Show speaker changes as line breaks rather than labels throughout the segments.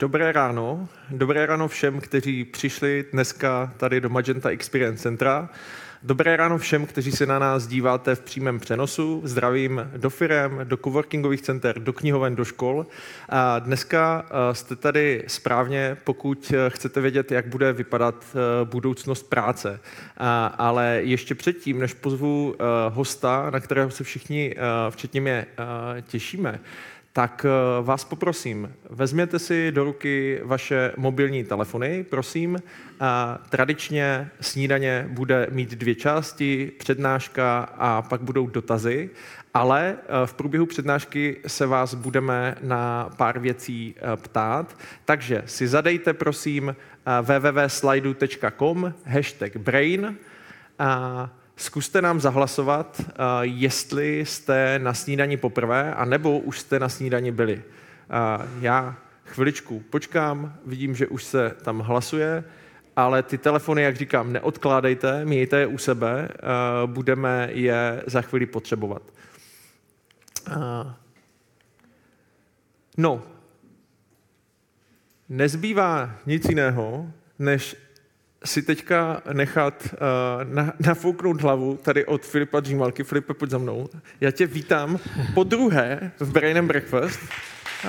Dobré ráno. Dobré ráno všem, kteří přišli dneska tady do Magenta Experience Centra. Dobré ráno všem, kteří se na nás díváte v přímém přenosu. Zdravím do firem, do coworkingových center, do knihoven, do škol. A dneska eh, jste tady správně, pokud eh, chcete vědět, jak bude vypadat eh, budoucnost práce. Ale ještě předtím, než pozvu hosta, na kterého se všichni, včetně mě, těšíme, tak eh, vás poprosím, vezměte si do ruky vaše mobilní telefony, prosím. A tradičně snídaně bude mít dvě části, přednáška a pak budou dotazy, ale eh, v průběhu přednášky se vás budeme na pár věcí eh, ptát, takže si zadejte prosím www.slidu.com hashtag brain a Zkuste nám zahlasovat, eh, jestli jste na snídani poprvé, anebo už jste na snídani byli. Eh, já chviličku počkám, vidím, že už se tam hlasuje, ale ty telefony, jak říkám, neodkládejte, mějte je u sebe, eh, budeme je za chvíli potřebovat. No, nezbývá nic jiného, než si teďka nechat uh, na, nafouknout hlavu tady od Filipa Dřímalky. Filipe, pojď za mnou. Já tě vítám po druhé v Brain and Breakfast.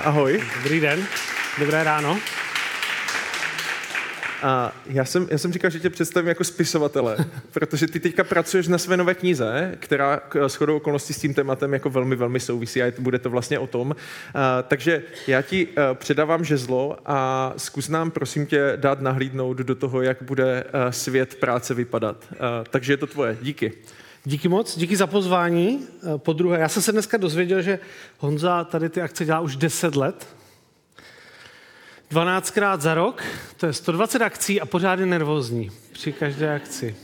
Ahoj.
Dobrý den, dobré ráno.
A já jsem, já jsem říkal, že tě představím jako spisovatele, protože ty teďka pracuješ na své nové knize, která s chodou okolností s tím tématem jako velmi, velmi souvisí a bude to vlastně o tom. A, takže já ti a, e, předávám žezlo a zkus nám, prosím tě, dát nahlídnout do toho, jak bude a, e, svět práce vypadat. A, takže je to tvoje. Díky.
Díky moc, díky za pozvání. Po druhé, já jsem se dneska dozvěděl, že Honza tady ty akce dělá už 10 let, 12krát za rok, to je 120 akcí a pořád je nervózní při každé akci.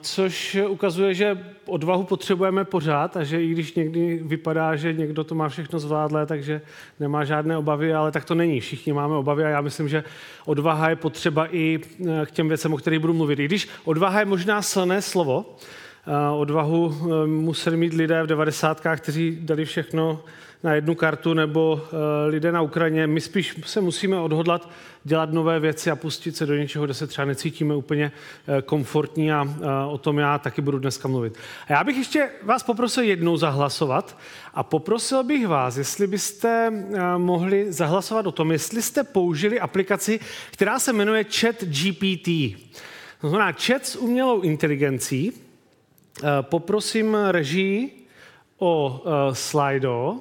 Což ukazuje, že odvahu potřebujeme pořád a že i když někdy vypadá, že někdo to má všechno zvládlé, takže nemá žádné obavy, ale tak to není. Všichni máme obavy a já myslím, že odvaha je potřeba i k těm věcem, o kterých budu mluvit. I když odvaha je možná silné slovo, odvahu museli mít lidé v devadesátkách, kteří dali všechno na jednu kartu nebo eh, lidé na Ukrajině. My spíš se musíme odhodlat dělat nové věci a pustit se do něčeho, kde se třeba necítíme úplně eh, komfortní a eh, o tom já taky budu dneska mluvit. A já bych ještě vás poprosil jednou zahlasovat a poprosil bych vás, jestli byste mohli zahlasovat o tom, jestli jste použili aplikaci, která se jmenuje Chat GPT. To znamená chat s umělou inteligencí. Poprosím režii o Slido.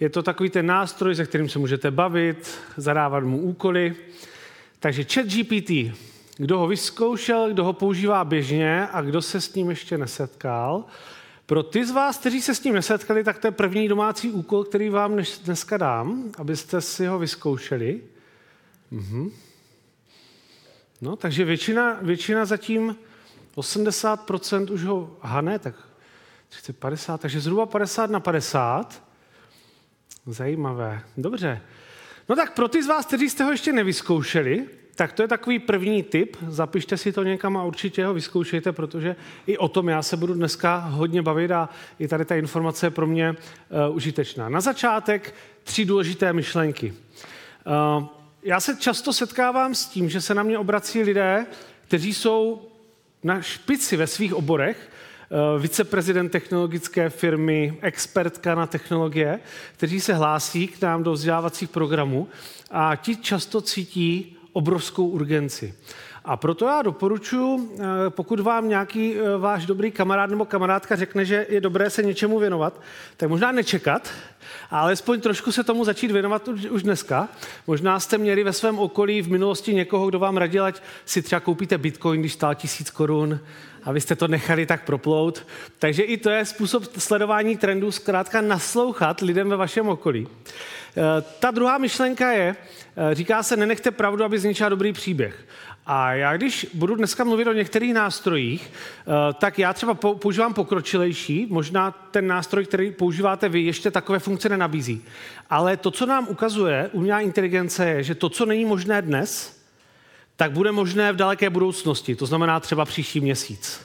Je to takový ten nástroj, se kterým se můžete bavit, zadávat mu úkoly. Takže chat GPT, kdo ho vyzkoušel, kdo ho používá běžně a kdo se s ním ještě nesetkal. Pro ty z vás, kteří se s ním nesetkali, tak to je první domácí úkol, který vám dneska dám, abyste si ho vyzkoušeli. Mhm. No, takže většina, většina zatím 80% už ho hane, tak 30, 50, takže zhruba 50 na 50. Zajímavé. Dobře. No tak pro ty z vás, kteří jste ho ještě nevyzkoušeli, tak to je takový první tip. Zapište si to někam a určitě ho vyzkoušejte, protože i o tom já se budu dneska hodně bavit a i tady ta informace je pro mě uh, užitečná. Na začátek tři důležité myšlenky. Uh, já se často setkávám s tím, že se na mě obrací lidé, kteří jsou na špici ve svých oborech Eh, viceprezident technologické firmy, expertka na technologie, kteří se hlásí k nám do vzdělávacích programů a ti často cítí obrovskou urgenci. A proto já doporučuji, eh, pokud vám nějaký eh, váš dobrý kamarád nebo kamarádka řekne, že je dobré se něčemu věnovat, tak možná nečekat, ale alespoň trošku se tomu začít věnovat už, dneska. Možná jste měli ve svém okolí v minulosti někoho, kdo vám radil, ať si třeba koupíte bitcoin, když stál tisíc korun, abyste to nechali tak proplout. Takže i to je způsob sledování trendů, zkrátka naslouchat lidem ve vašem okolí. Eh, ta druhá myšlenka je, říká se, nenechte pravdu, aby zničila dobrý příběh. A já když budu dneska mluvit o některých nástrojích, eh, tak já třeba používám pokročilejší, možná ten nástroj, který používáte vy, ještě takové funkce nenabízí. Ale to, co nám ukazuje umělá inteligence, je, že to, co není možné dnes, tak bude možné v daleké budoucnosti, to znamená třeba příští měsíc.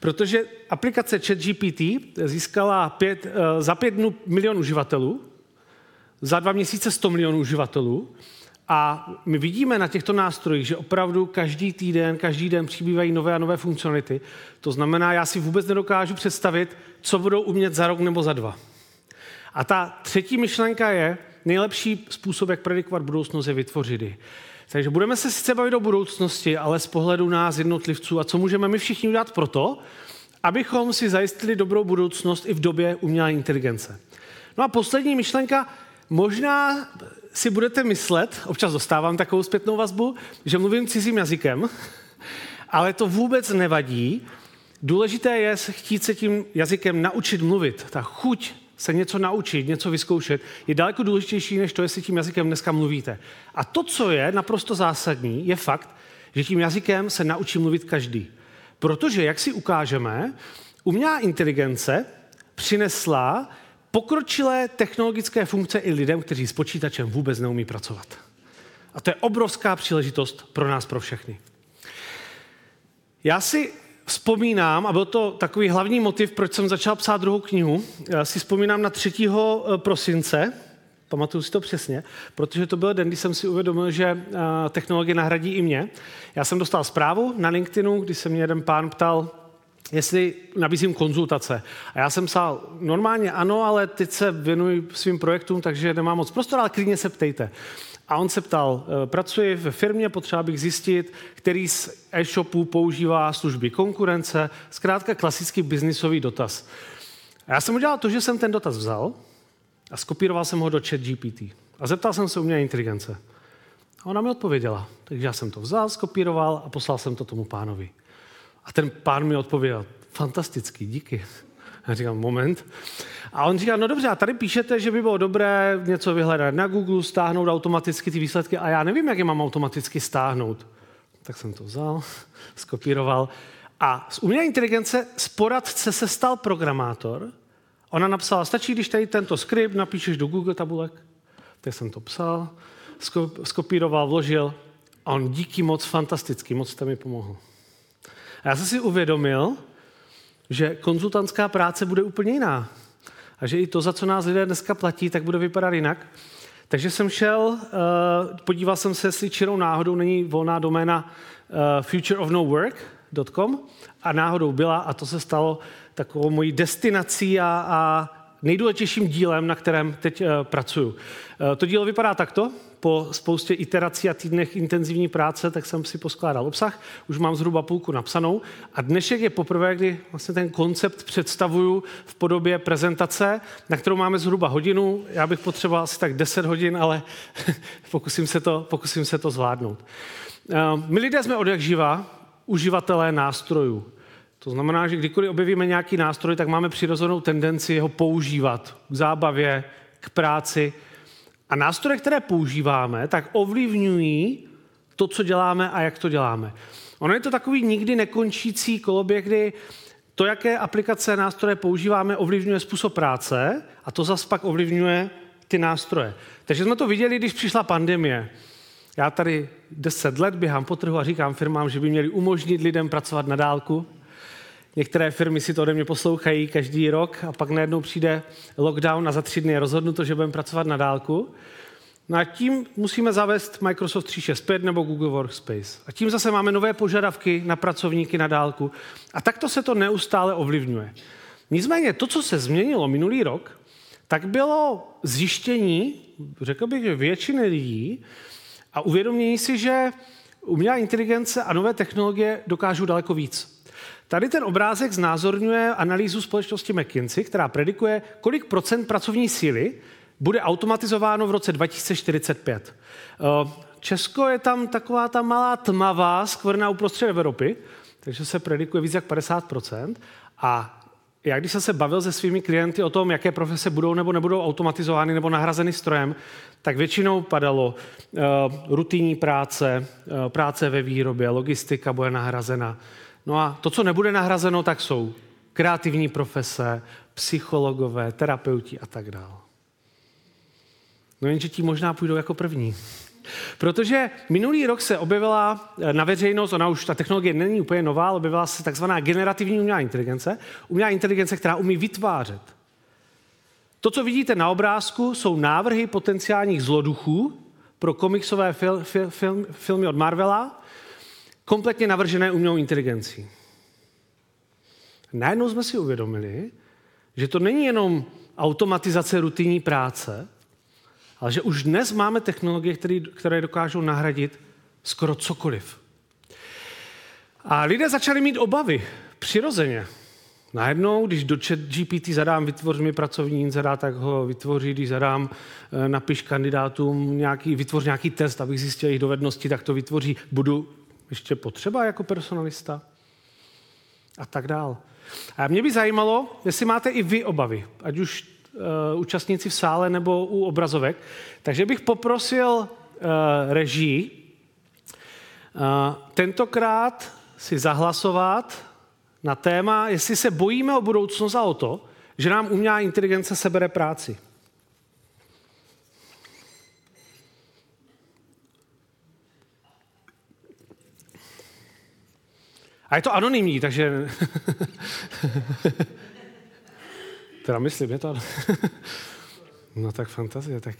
Protože aplikace ChatGPT získala pět, eh, za pět dnů milion uživatelů, za dva měsíce 100 milionů uživatelů a my vidíme na těchto nástrojích, že opravdu každý týden, každý den přibývají nové a nové funkcionality. To znamená, já si vůbec nedokážu představit, co budou umět za rok nebo za dva. A ta třetí myšlenka je, nejlepší způsob, jak predikovat budoucnost, je vytvořit ji. Takže budeme se sice bavit o budoucnosti, ale z pohledu nás jednotlivců a co můžeme my všichni udělat pro to, abychom si zajistili dobrou budoucnost i v době umělé inteligence. No a poslední myšlenka, možná si budete myslet, občas dostávám takovou zpětnou vazbu, že mluvím cizím jazykem, ale to vůbec nevadí. Důležité je chtít se tím jazykem naučit mluvit. Ta chuť se něco naučit, něco vyzkoušet, je daleko důležitější, než to, jestli tím jazykem dneska mluvíte. A to, co je naprosto zásadní, je fakt, že tím jazykem se naučí mluvit každý. Protože, jak si ukážeme, umělá inteligence přinesla pokročilé technologické funkce i lidem, kteří s počítačem vůbec neumí pracovat. A to je obrovská příležitost pro nás, pro všechny. Já si vzpomínám, a byl to takový hlavní motiv, proč jsem začal psát druhou knihu, já si vzpomínám na 3. Eh, prosince, pamatuju si to přesně, protože to byl den, kdy jsem si uvědomil, že eh, technologie nahradí i mě. Já jsem dostal zprávu na LinkedInu, kdy se mě jeden pán ptal, jestli nabízím konzultace. A já jsem psal, normálně ano, ale teď se věnuji svým projektům, takže nemám moc prostor, ale klidně se ptejte. A on se ptal, eh, pracuji ve firmě, potřeba bych zjistit, který z e-shopů používá služby konkurence, zkrátka klasický biznisový dotaz. A já jsem udělal to, že jsem ten dotaz vzal a skopíroval jsem ho do chat GPT. A zeptal jsem se umělé inteligence. A ona mi odpověděla. Takže já jsem to vzal, skopíroval a poslal jsem to tomu pánovi. A ten pán mi odpověděl, fantastický, díky. Já říkám, moment. A on říká, no dobře, a tady píšete, že by bylo dobré něco vyhledat na Google, stáhnout automaticky ty výsledky a já nevím, jak je mám automaticky stáhnout. Tak jsem to vzal, skopíroval a z umělé inteligence z poradce se stal programátor. Ona napsala, stačí, když tady tento skript napíšeš do Google tabulek. Tak jsem to psal, skopíroval, vložil a on díky moc fantasticky, moc jste mi pomohl. A já jsem si uvědomil, že konzultantská práce bude úplně jiná. A že i to, za co nás lidé dneska platí, tak bude vypadat jinak. Takže jsem šel, uh, podíval jsem se, jestli čirou náhodou není volná doména uh, futureofnowork.com a náhodou byla a to se stalo takovou mojí destinací a, a nejdůležitějším dílem, na kterém teď uh, pracuju. Uh, to dílo vypadá takto po spoustě iterací a týdnech intenzivní práce, tak jsem si poskládal obsah, už mám zhruba půlku napsanou a dnešek je poprvé, kdy vlastně ten koncept představuju v podobě prezentace, na kterou máme zhruba hodinu. Já bych potřeboval asi tak 10 hodin, ale pokusím se to, pokusím se to zvládnout. Eh, my lidé jsme od jak živa uživatelé nástrojů. To znamená, že kdykoliv objevíme nějaký nástroj, tak máme přirozenou tendenci ho používat k zábavě, k práci, a nástroje, které používáme, tak ovlivňují to, co děláme a jak to děláme. Ono je to takový nikdy nekončící koloběh, kdy to, jaké aplikace nástroje používáme, ovlivňuje způsob práce a to zase pak ovlivňuje ty nástroje. Takže jsme to viděli, když přišla pandemie. Já tady deset let běhám po trhu a říkám firmám, že by měli umožnit lidem pracovat na dálku. Některé firmy si to ode mě poslouchají každý rok a pak najednou přijde lockdown a za tři dny je rozhodnuto, že budeme pracovat na dálku. No a tím musíme zavést Microsoft 365 nebo Google Workspace. A tím zase máme nové požadavky na pracovníky na dálku. A takto se to neustále ovlivňuje. Nicméně to, co se změnilo minulý rok, tak bylo zjištění, řekl bych, že většiny lidí a uvědomění si, že umělá inteligence a nové technologie dokážou daleko víc. Tady ten obrázek znázorňuje analýzu společnosti McKinsey, která predikuje, kolik procent pracovní síly bude automatizováno v roce 2045. Eh, Česko je tam taková ta malá tmavá skvrna uprostřed Evropy, takže se predikuje víc jak 50%. A já když jsem se bavil se svými klienty o tom, jaké profese budou nebo nebudou automatizovány nebo nahrazeny strojem, tak většinou padalo uh, rutinní práce, uh, práce ve výrobě, logistika bude nahrazena, No a to, co nebude nahrazeno, tak jsou kreativní profese, psychologové, terapeuti a tak dále. No jenže ti možná půjdou jako první. Protože minulý rok se objevila eh, na veřejnost, ona už ta technologie není úplně nová, ale objevila se takzvaná generativní umělá inteligence. Umělá inteligence, která umí vytvářet. To, co vidíte na obrázku, jsou návrhy potenciálních zloduchů pro komiksové fil, fil, film, filmy od Marvela, kompletně navržené umělou inteligencí. Najednou jsme si uvědomili, že to není jenom automatizace rutinní práce, ale že už dnes máme technologie, které, které dokážou nahradit skoro cokoliv. A lidé začali mít obavy, přirozeně. Najednou, když do chat GPT zadám vytvoř mi pracovní inzerát, tak ho vytvoří, když zadám eh, napiš kandidátům nějaký, vytvoř nějaký test, abych zjistil jejich dovednosti, tak to vytvoří. Budu ještě potřeba jako personalista? A tak dál. A mě by zajímalo, jestli máte i vy obavy, ať už uh, účastníci v sále nebo u obrazovek. Takže bych poprosil uh, režii uh, tentokrát si zahlasovat na téma, jestli se bojíme o budoucnost a o to, že nám umělá inteligence sebere práci. A je to anonymní, takže... teda myslím, je to No tak fantazie, tak...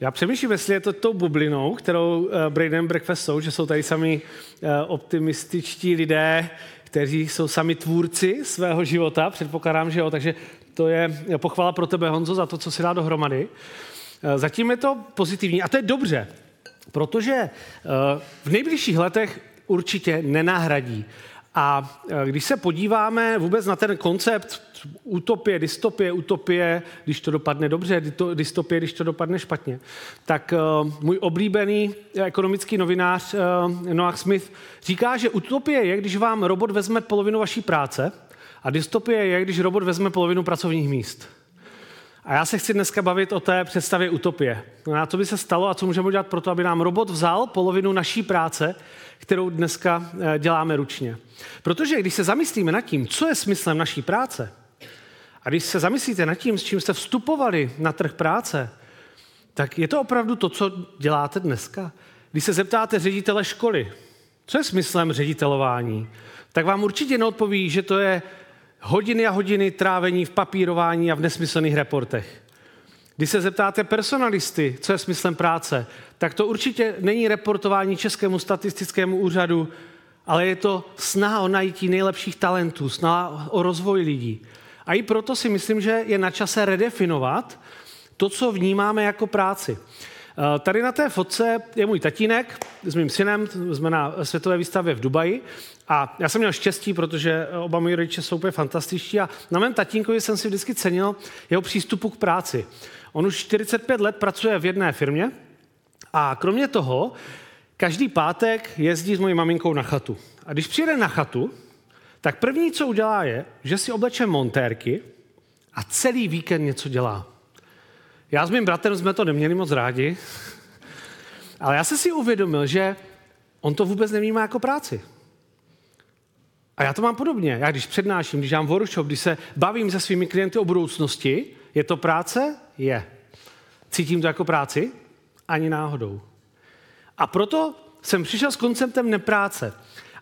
Já přemýšlím, jestli je to tou bublinou, kterou uh, Braden Breakfast jsou, že jsou tady sami uh, optimističtí lidé, kteří jsou sami tvůrci svého života, předpokládám, že jo, takže to je pochvala pro tebe, Honzo, za to, co si dá dohromady. Uh, zatím je to pozitivní a to je dobře, protože uh, v nejbližších letech určitě nenahradí a e, když se podíváme vůbec na ten koncept utopie, dystopie, utopie, když to dopadne dobře, dystopie, když to dopadne špatně, tak uh, můj oblíbený ekonomický novinář uh, Noah Smith říká, že utopie je, když vám robot vezme polovinu vaší práce a dystopie je, když robot vezme polovinu pracovních míst. A já se chci dneska bavit o té představě utopie. No a co by se stalo a co můžeme udělat pro to, aby nám robot vzal polovinu naší práce kterou dneska eh, děláme ručně. Protože když se zamyslíme nad tím, co je smyslem naší práce, a když se zamyslíte nad tím, s čím jste vstupovali na trh práce, tak je to opravdu to, co děláte dneska. Když se zeptáte ředitele školy, co je smyslem ředitelování, tak vám určitě neodpoví, že to je hodiny a hodiny trávení v papírování a v nesmyslných reportech. Když se zeptáte personalisty, co je smyslem práce, tak to určitě není reportování Českému statistickému úřadu, ale je to snaha o najítí nejlepších talentů, snaha o rozvoj lidí. A i proto si myslím, že je na čase redefinovat to, co vnímáme jako práci. Eh, tady na té fotce je můj tatínek s mým synem, jsme na světové výstavě v Dubaji a já jsem měl štěstí, protože oba moji rodiče jsou úplně fantastičtí a na mém tatínkovi jsem si vždycky cenil jeho přístupu k práci. On už 45 let pracuje v jedné firmě a kromě toho každý pátek jezdí s mojí maminkou na chatu. A když přijede na chatu, tak první, co udělá, je, že si obleče montérky a celý víkend něco dělá. Já s mým bratrem jsme to neměli moc rádi, ale já jsem si uvědomil, že on to vůbec nevnímá jako práci. A já to mám podobně. Já když přednáším, když dám workshop, když se bavím se svými klienty o budoucnosti, je to práce? Je. Cítím to jako práci? Ani náhodou. A proto jsem přišel s konceptem nepráce.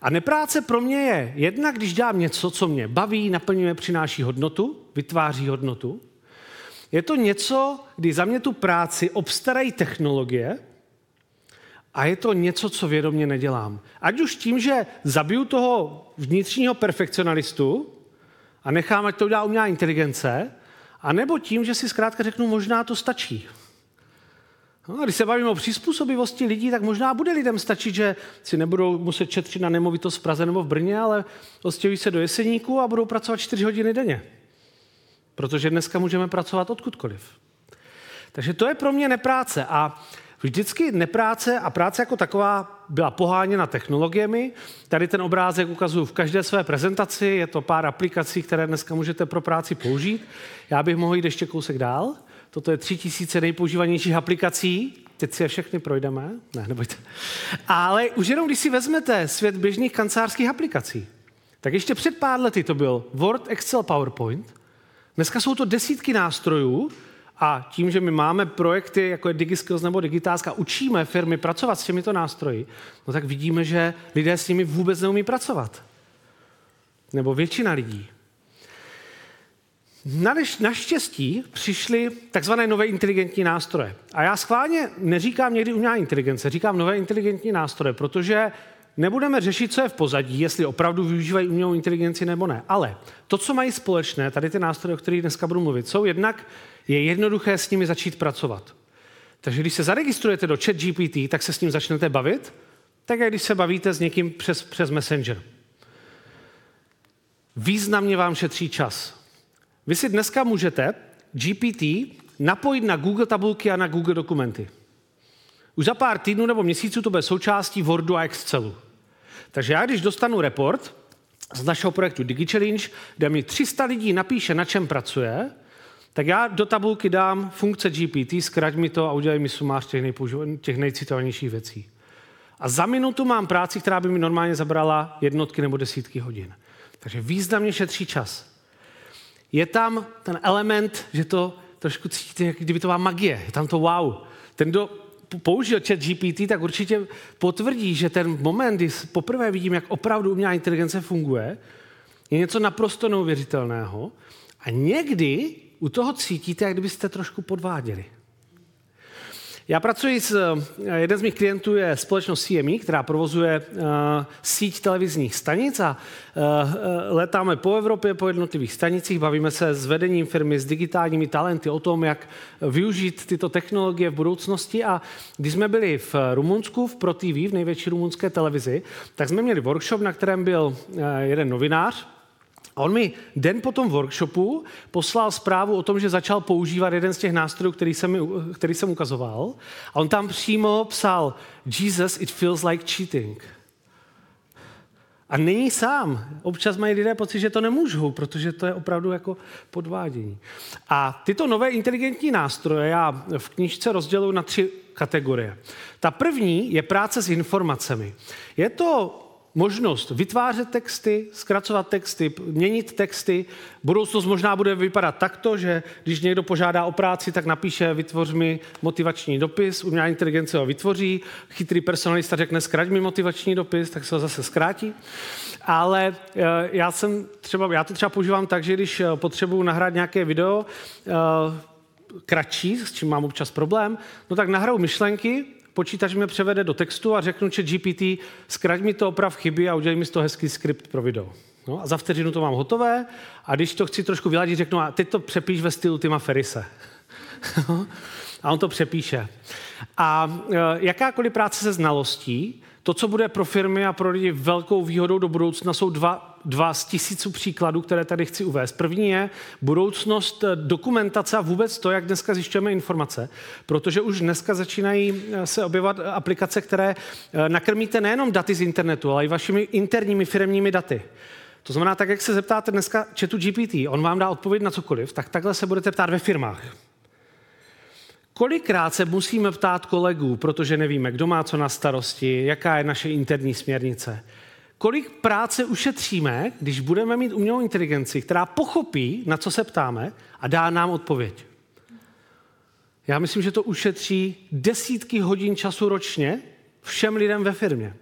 A nepráce pro mě je jedna, když dělám něco, co mě baví, naplňuje, přináší hodnotu, vytváří hodnotu. Je to něco, kdy za mě tu práci obstarají technologie a je to něco, co vědomě nedělám. Ať už tím, že zabiju toho vnitřního perfekcionalistu a nechám, ať to udělá umělá inteligence, a nebo tím, že si zkrátka řeknu, možná to stačí. No, a když se bavíme o přizpůsobivosti lidí, tak možná bude lidem stačit, že si nebudou muset četřit na nemovitost v Praze nebo v Brně, ale odstěhují se do Jeseníku a budou pracovat 4 hodiny denně. Protože dneska můžeme pracovat odkudkoliv. Takže to je pro mě nepráce. A vždycky nepráce a práce jako taková byla poháněna technologiemi. Tady ten obrázek ukazuju v každé své prezentaci. Je to pár aplikací, které dneska můžete pro práci použít. Já bych mohl jít ještě kousek dál. Toto je tři tisíce nejpoužívanějších aplikací. Teď si je všechny projdeme. Ne, nebojte. Ale už jenom, když si vezmete svět běžných kancelářských aplikací, tak ještě před pár lety to byl Word, Excel, PowerPoint. Dneska jsou to desítky nástrojů, a tím, že my máme projekty, jako je DigiSkills nebo Digitálska, učíme firmy pracovat s těmito nástroji, no tak vidíme, že lidé s nimi vůbec neumí pracovat. Nebo většina lidí. Naštěstí přišly takzvané nové inteligentní nástroje. A já schválně neříkám někdy umělá inteligence, říkám nové inteligentní nástroje, protože nebudeme řešit, co je v pozadí, jestli opravdu využívají umělou inteligenci nebo ne. Ale to, co mají společné, tady ty nástroje, o kterých dneska budu mluvit, jsou jednak, je jednoduché s nimi začít pracovat. Takže když se zaregistrujete do chat GPT, tak se s ním začnete bavit, tak jak když se bavíte s někým přes, přes Messenger. Významně vám šetří čas. Vy si dneska můžete GPT napojit na Google tabulky a na Google dokumenty. Už za pár týdnů nebo měsíců to bude součástí Wordu a Excelu. Takže já, když dostanu report z našeho projektu DigiChallenge, kde mi 300 lidí napíše, na čem pracuje, tak já do tabulky dám funkce GPT, zkrať mi to a udělej mi sumář těch, těch nejcitovanějších věcí. A za minutu mám práci, která by mi normálně zabrala jednotky nebo desítky hodin. Takže významně šetří čas. Je tam ten element, že to trošku cítíte, jak kdyby to byla magie. Je tam to wow. Ten, kdo použil chat GPT, tak určitě potvrdí, že ten moment, kdy poprvé vidím, jak opravdu umělá inteligence funguje, je něco naprosto neuvěřitelného. A někdy u toho cítíte, jak kdybyste trošku podváděli. Já pracuji s, eh, jeden z mých klientů je společnost CME, která provozuje uh, síť televizních stanic a uh, letáme po Evropě, po jednotlivých stanicích, bavíme se s vedením firmy, s digitálními talenty o tom, jak využít tyto technologie v budoucnosti a když jsme byli v Rumunsku, v ProTV, v největší rumunské televizi, tak jsme měli workshop, na kterém byl uh, jeden novinář, a on mi den po tom workshopu poslal zprávu o tom, že začal používat jeden z těch nástrojů, který jsem, mi, který jsem ukazoval. A on tam přímo psal, Jesus, it feels like cheating. A není sám. Občas mají lidé pocit, že to nemůžou, protože to je opravdu jako podvádění. A tyto nové inteligentní nástroje já v knižce rozděluji na tři kategorie. Ta první je práce s informacemi. Je to možnost vytvářet texty, zkracovat texty, měnit texty. Budoucnost možná bude vypadat takto, že když někdo požádá o práci, tak napíše vytvoř mi motivační dopis, umělá inteligence ho vytvoří, chytrý personalista řekne zkrať mi motivační dopis, tak se ho zase zkrátí. Ale eh, já, jsem třeba, já to třeba používám tak, že když eh, potřebuji nahrát nějaké video, eh, kratší, s čím mám občas problém, no tak nahraju myšlenky, počítač mě převede do textu a řeknu že GPT, zkrať mi to oprav chyby a udělej mi z toho hezký skript pro video. No, a za vteřinu to mám hotové a když to chci trošku vyladit, řeknu, a teď to přepíš ve stylu Tima Ferise. a on to přepíše. A e, jakákoliv práce se znalostí to, co bude pro firmy a pro lidi velkou výhodou do budoucna, jsou dva, dva z tisíců příkladů, které tady chci uvést. První je budoucnost dokumentace a vůbec to, jak dneska zjišťujeme informace, protože už dneska začínají eh, se objevovat aplikace, které eh, nakrmíte nejenom daty z internetu, ale i vašimi interními firmními daty. To znamená, tak jak se zeptáte dneska chatu GPT, on vám dá odpověď na cokoliv, tak takhle se budete ptát ve firmách. Kolikrát se musíme ptát kolegů, protože nevíme, kdo má co na starosti, jaká je naše interní směrnice. Kolik práce ušetříme, když budeme mít umělou inteligenci, která pochopí, na co se ptáme a dá nám odpověď. Já myslím, že to ušetří desítky hodin času ročně všem lidem ve firmě.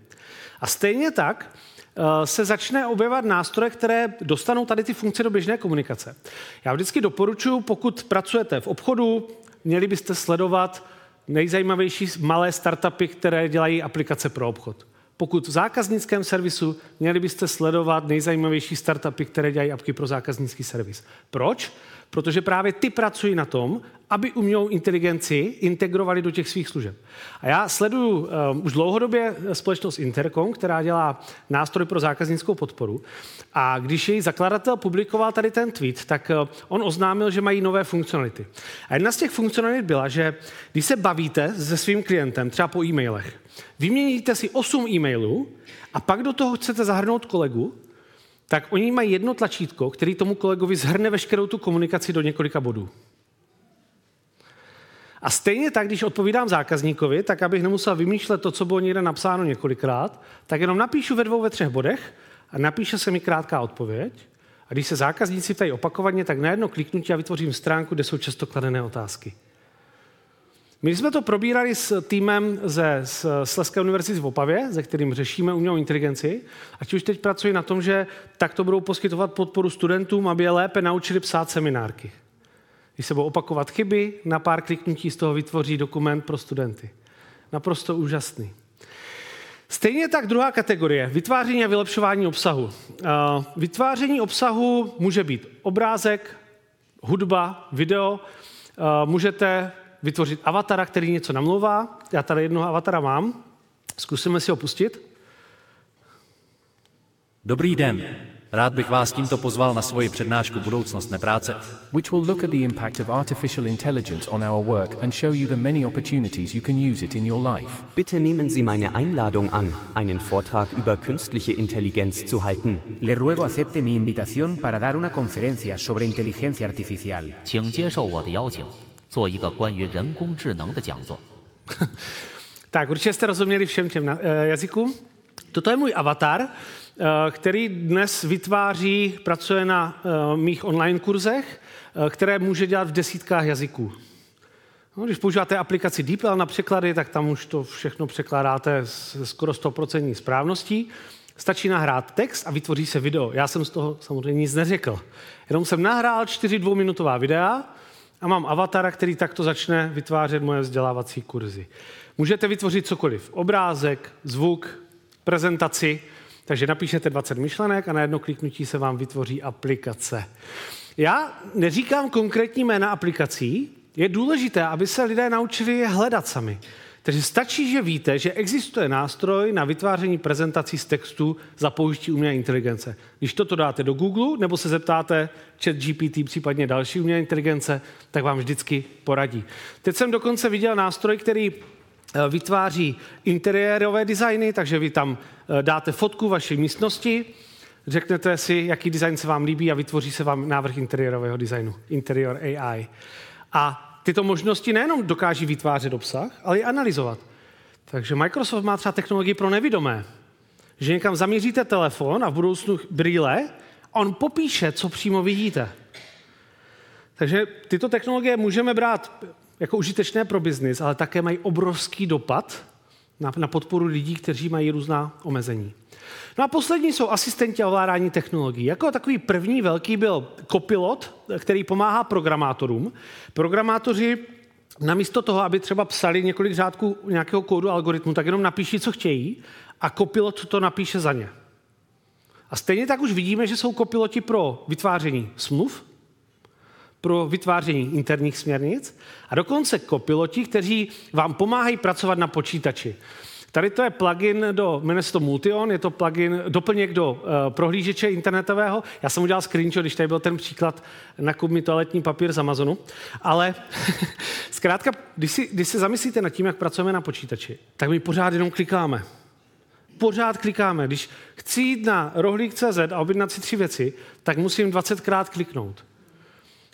A stejně tak eh, se začne objevovat nástroje, které dostanou tady ty funkce do běžné komunikace. Já vždycky doporučuji, pokud pracujete v obchodu, měli byste sledovat nejzajímavější malé startupy, které dělají aplikace pro obchod. Pokud v zákaznickém servisu, měli byste sledovat nejzajímavější startupy, které dělají apky pro zákaznický servis. Proč? Protože právě ty pracují na tom, aby umělou inteligenci integrovali do těch svých služeb. A já sleduju um, už dlouhodobě společnost Intercom, která dělá nástroj pro zákaznickou podporu. A když její zakladatel publikoval tady ten tweet, tak uh, on oznámil, že mají nové funkcionality. A jedna z těch funkcionalit byla, že když se bavíte se svým klientem, třeba po e-mailech, vyměníte si 8 e-mailů a pak do toho chcete zahrnout kolegu, tak oni mají jedno tlačítko, který tomu kolegovi zhrne veškerou tu komunikaci do několika bodů. A stejně tak, když odpovídám zákazníkovi, tak abych nemusel vymýšlet to, co bylo někde napsáno několikrát, tak jenom napíšu ve dvou, ve třech bodech a napíše se mi krátká odpověď. A když se zákazníci ptají opakovaně, tak na jedno kliknutí a vytvořím stránku, kde jsou často kladené otázky. My jsme to probírali s týmem ze Sleské univerzity v Opavě, ze kterým řešíme umělou inteligenci. A ti už teď pracují na tom, že takto budou poskytovat podporu studentům, aby je lépe naučili psát seminárky. Když se budou opakovat chyby, na pár kliknutí z toho vytvoří dokument pro studenty. Naprosto úžasný. Stejně tak druhá kategorie, vytváření a vylepšování obsahu. Vytváření obsahu může být obrázek, hudba, video, můžete vytvořit avatara, který něco namlouvá. Já tady jednoho avatara mám. Zkusíme si ho pustit.
Dobrý den. Rád bych vás tímto pozval na svoji přednášku Budoucnost nepráce,
which will look at the impact of artificial intelligence on our work and show you the many opportunities you can use it in your life.
Bitte nehmen Sie meine Einladung an, einen Vortrag über künstliche Intelligenz zu halten.
Le ruego acepte mi invitación para dar una conferencia sobre inteligencia artificial.
请接受我的邀请，做一个关于人工智能的讲座。
Tak, určitě jste rozuměli všem těm na- eh, jazykům. Toto je můj avatar, eh, který dnes vytváří, pracuje na eh, mých online kurzech, eh, které může dělat v desítkách jazyků. No, když používáte aplikaci DeepL na překlady, tak tam už to všechno překládáte s skoro 100% správností. Stačí nahrát text a vytvoří se video. Já jsem z toho samozřejmě nic neřekl. Jenom jsem nahrál čtyři dvouminutová videa a mám avatara, který takto začne vytvářet moje vzdělávací kurzy. Můžete vytvořit cokoliv. Obrázek, zvuk, prezentaci, takže napíšete 20 myšlenek a na jedno kliknutí se vám vytvoří aplikace. Já neříkám konkrétní jména aplikací, je důležité, aby se lidé naučili je hledat sami. Takže stačí, že víte, že existuje nástroj na vytváření prezentací z textu za použití umělé inteligence. Když toto dáte do Google nebo se zeptáte chat GPT, případně další umělé inteligence, tak vám vždycky poradí. Teď jsem dokonce viděl nástroj, který vytváří interiérové designy, takže vy tam eh, dáte fotku vaší místnosti, řeknete si, jaký design se vám líbí a vytvoří se vám návrh interiérového designu, Interior AI. A tyto možnosti nejenom dokáží vytvářet obsah, ale i analyzovat. Takže Microsoft má třeba technologii pro nevidomé, že někam zaměříte telefon a v budoucnu brýle, on popíše, co přímo vidíte. Takže tyto technologie můžeme brát jako užitečné pro biznis, ale také mají obrovský dopad na, na podporu lidí, kteří mají různá omezení. No a poslední jsou asistenti a ovládání technologií. Jako takový první velký byl Copilot, který pomáhá programátorům. Programátoři namísto toho, aby třeba psali několik řádků nějakého kódu algoritmu, tak jenom napíší, co chtějí a Copilot to napíše za ně. A stejně tak už vidíme, že jsou kopiloti pro vytváření smluv, pro vytváření interních směrnic a dokonce kopiloti, kteří vám pomáhají pracovat na počítači. Tady to je plugin do, jmenuje se Multion, je to plugin, doplněk do uh, prohlížeče internetového. Já jsem udělal screenshot, když tady byl ten příklad, nakup mi toaletní papír z Amazonu. Ale zkrátka, když si, když si zamyslíte nad tím, jak pracujeme na počítači, tak my pořád jenom klikáme. Pořád klikáme. Když chci jít na rohlík.cz a objednat si tři věci, tak musím 20krát kliknout.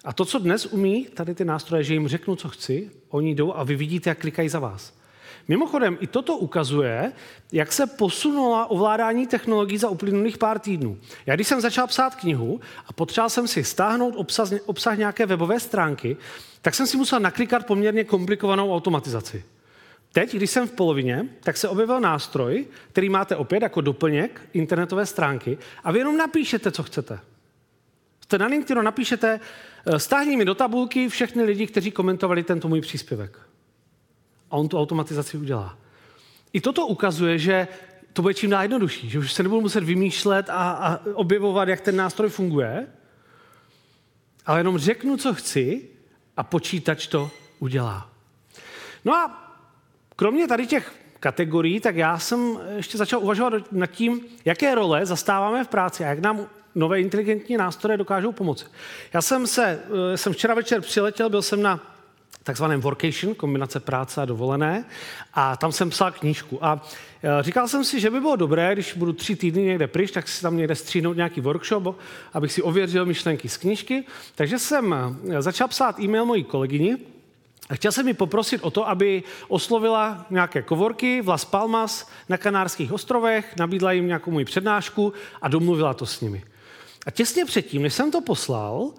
A to, co dnes umí tady ty nástroje, že jim řeknu, co chci, oni jdou a vy vidíte, jak klikají za vás. Mimochodem, i toto ukazuje, jak se posunula ovládání technologií za uplynulých pár týdnů. Já když jsem začal psát knihu a potřeboval jsem si stáhnout obsah, obsah nějaké webové stránky, tak jsem si musel naklikat poměrně komplikovanou automatizaci. Teď, když jsem v polovině, tak se objevil nástroj, který máte opět jako doplněk internetové stránky a vy jenom napíšete, co chcete. Jste na LinkedInu, napíšete, stáhni mi do tabulky všechny lidi, kteří komentovali tento můj příspěvek a on tu automatizaci udělá. I toto ukazuje, že to bude čím dál jednodušší, že už se nebudu muset vymýšlet a, a objevovat, jak ten nástroj funguje, ale jenom řeknu, co chci a počítač to udělá. No a kromě tady těch kategorií, tak já jsem ještě začal uvažovat nad tím, jaké role zastáváme v práci a jak nám nové inteligentní nástroje dokážou pomoci. Já jsem se, jsem včera večer přiletěl, byl jsem na takzvaném workation, kombinace práce a dovolené. A tam jsem psal knížku. A říkal jsem si, že by bylo dobré, když budu tři týdny někde pryč, tak si tam někde stříhnout nějaký workshop, abych si ověřil myšlenky z knížky. Takže jsem začal psát e-mail mojí kolegyni, a chtěl jsem mi poprosit o to, aby oslovila nějaké kovorky v Las Palmas na Kanárských ostrovech, nabídla jim nějakou moji přednášku a domluvila to s nimi. A těsně předtím, než jsem to poslal,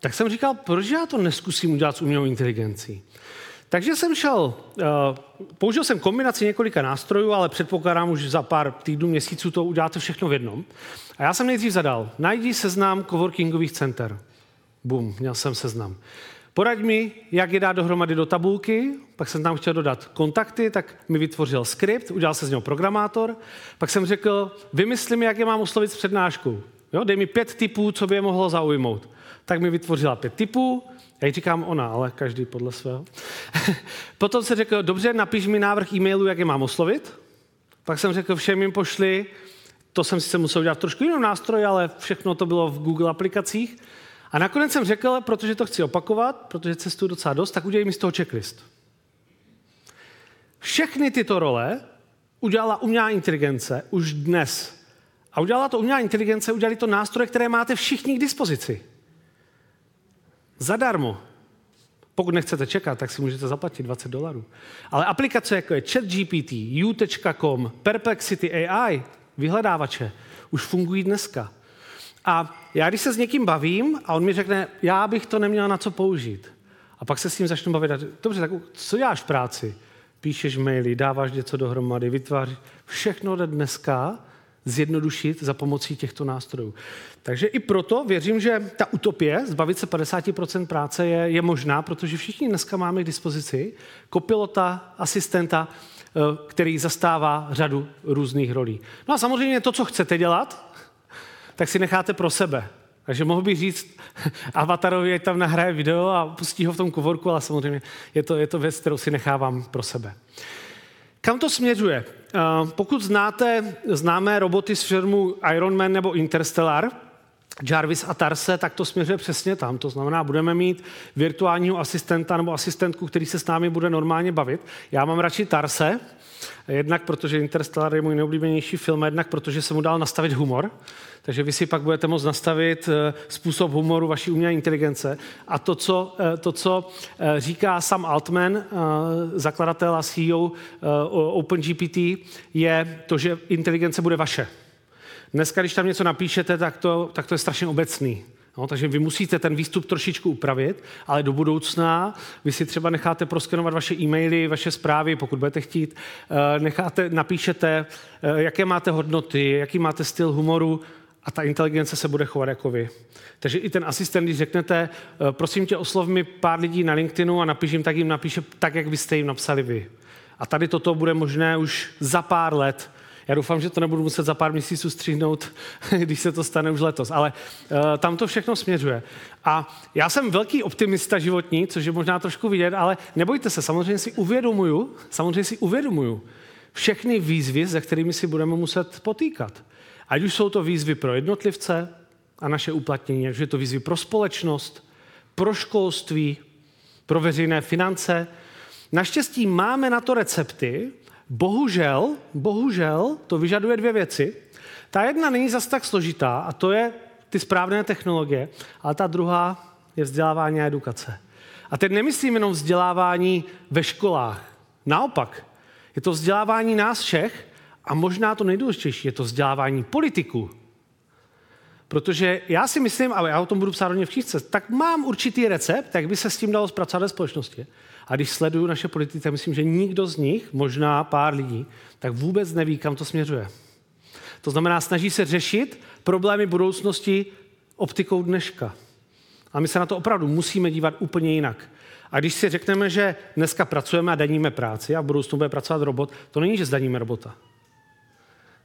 tak jsem říkal, proč já to neskusím udělat s umělou inteligencí. Takže jsem šel, uh, použil jsem kombinaci několika nástrojů, ale předpokládám už za pár týdnů, měsíců to uděláte všechno v jednom. A já jsem nejdřív zadal, najdi seznam coworkingových center. Bum, měl jsem seznam. Poraď mi, jak je dát dohromady do tabulky, pak jsem tam chtěl dodat kontakty, tak mi vytvořil skript, udělal se z něho programátor, pak jsem řekl, vymysli mi, jak je mám oslovit s přednáškou. Jo, dej mi pět typů, co by je mohlo zaujmout. Tak mi vytvořila pět typů, já říkám ona, ale každý podle svého. Potom se řekl, dobře, napiš mi návrh e-mailu, jak je mám oslovit. Pak jsem řekl, všem jim pošli, to jsem sice musel udělat trošku jinou nástroj, ale všechno to bylo v Google aplikacích. A nakonec jsem řekl, protože to chci opakovat, protože cestuju docela dost, tak udělej mi z toho checklist. Všechny tyto role udělala umělá inteligence už dnes. A udělala to umělá inteligence, udělali to nástroje, které máte všichni k dispozici. Zadarmo. Pokud nechcete čekat, tak si můžete zaplatit 20 dolarů. Ale aplikace jako je ChatGPT, u.com, Perplexity AI, vyhledávače, už fungují dneska. A já když se s někým bavím a on mi řekne, já bych to neměl na co použít. A pak se s ním začnu bavit. Dobře, tak co děláš v práci? Píšeš maily, dáváš něco dohromady, vytváříš. Všechno jde dneska zjednodušit za pomocí těchto nástrojů. Takže i proto věřím, že ta utopie, zbavit se 50% práce, je, je možná, protože všichni dneska máme k dispozici kopilota, asistenta, eh, který zastává řadu různých rolí. No a samozřejmě to, co chcete dělat, tak si necháte pro sebe. Takže mohl bych říct avatarovi, ať tam nahraje video a pustí ho v tom kovorku, ale samozřejmě je to, je to věc, kterou si nechávám pro sebe. Kam to směřuje? Eh, pokud znáte známé roboty z firmu Iron Man nebo Interstellar, Jarvis a Tarse, tak to směřuje přesně tam. To znamená, budeme mít virtuálního asistenta nebo asistentku, který se s námi bude normálně bavit. Já mám radši Tarse, jednak protože Interstellar je můj nejoblíbenější film, jednak protože se mu dal nastavit humor. Takže vy si pak budete moct nastavit eh, způsob humoru vaší umělé inteligence. A to, co, eh, to, co eh, říká Sam Altman, zakladatel a CEO OpenGPT, je to, že inteligence bude vaše. Dneska, když tam něco napíšete, tak to, tak to je strašně obecný. No, takže vy musíte ten výstup trošičku upravit, ale do budoucna vy si třeba necháte proskenovat vaše e-maily, vaše zprávy, pokud budete chtít, necháte, napíšete, jaké máte hodnoty, jaký máte styl humoru, a ta inteligence se bude chovat jako vy. Takže i ten asistent, když řeknete, eh, prosím tě, oslov mi pár lidí na LinkedInu a napíším, tak jim napíše tak, jak byste jim napsali vy. A tady toto bude možné už za pár let. Já doufám, že to nebudu muset za pár měsíců stříhnout, když se to stane už letos, ale uh, tam to všechno směřuje. A já jsem velký optimista životní, což je možná trošku vidět, ale nebojte se, samozřejmě si uvědomuju, samozřejmě si uvědomuju všechny výzvy, se kterými si budeme muset potýkat. Ať už jsou to výzvy pro jednotlivce a naše uplatnění, ať už je to výzvy pro společnost, pro školství, pro veřejné finance. Naštěstí máme na to recepty, bohužel, bohužel to vyžaduje dvě věci. Ta jedna není zas tak složitá a to je ty správné technologie, ale ta druhá je vzdělávání a edukace. A teď nemyslím jenom vzdělávání ve školách. Naopak, je to vzdělávání nás všech a možná to nejdůležitější je to vzdělávání politiků. Protože já si myslím, ale já o tom budu psát hodně v knížce, tak mám určitý recept, jak by se s tím dalo zpracovat ve společnosti. A když sleduju naše politiky, myslím, že nikdo z nich, možná pár lidí, tak vůbec neví, kam to směřuje. To znamená, snaží se řešit problémy budoucnosti optikou dneška. A my se na to opravdu musíme dívat úplně jinak. A když si řekneme, že dneska pracujeme a daníme práci a v budoucnu bude pracovat robot, to není, že zdaníme robota.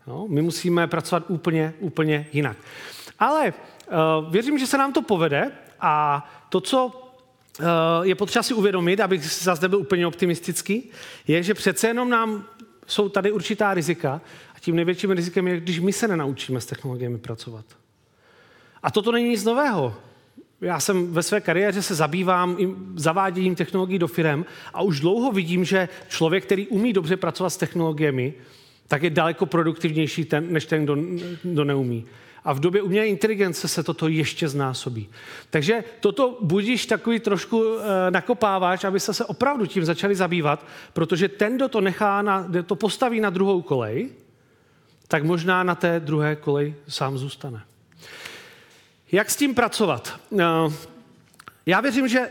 No, my musíme pracovat úplně, úplně jinak. Ale uh, věřím, že se nám to povede a to, co je potřeba si uvědomit, abych zase byl úplně optimistický, je, že přece jenom nám jsou tady určitá rizika a tím největším rizikem je, když my se nenaučíme s technologiemi pracovat. A toto není nic nového. Já jsem ve své kariéře se zabývám zaváděním technologií do firem a už dlouho vidím, že člověk, který umí dobře pracovat s technologiemi, tak je daleko produktivnější ten, než ten, kdo, kdo neumí. A v době umělé inteligence se toto ještě znásobí. Takže toto budíš takový trošku e, nakopáváš, aby se opravdu tím začali zabývat, protože ten, kdo to nechá, na, kdo to postaví na druhou kolej, tak možná na té druhé kolej sám zůstane. Jak s tím pracovat? E, já věřím, že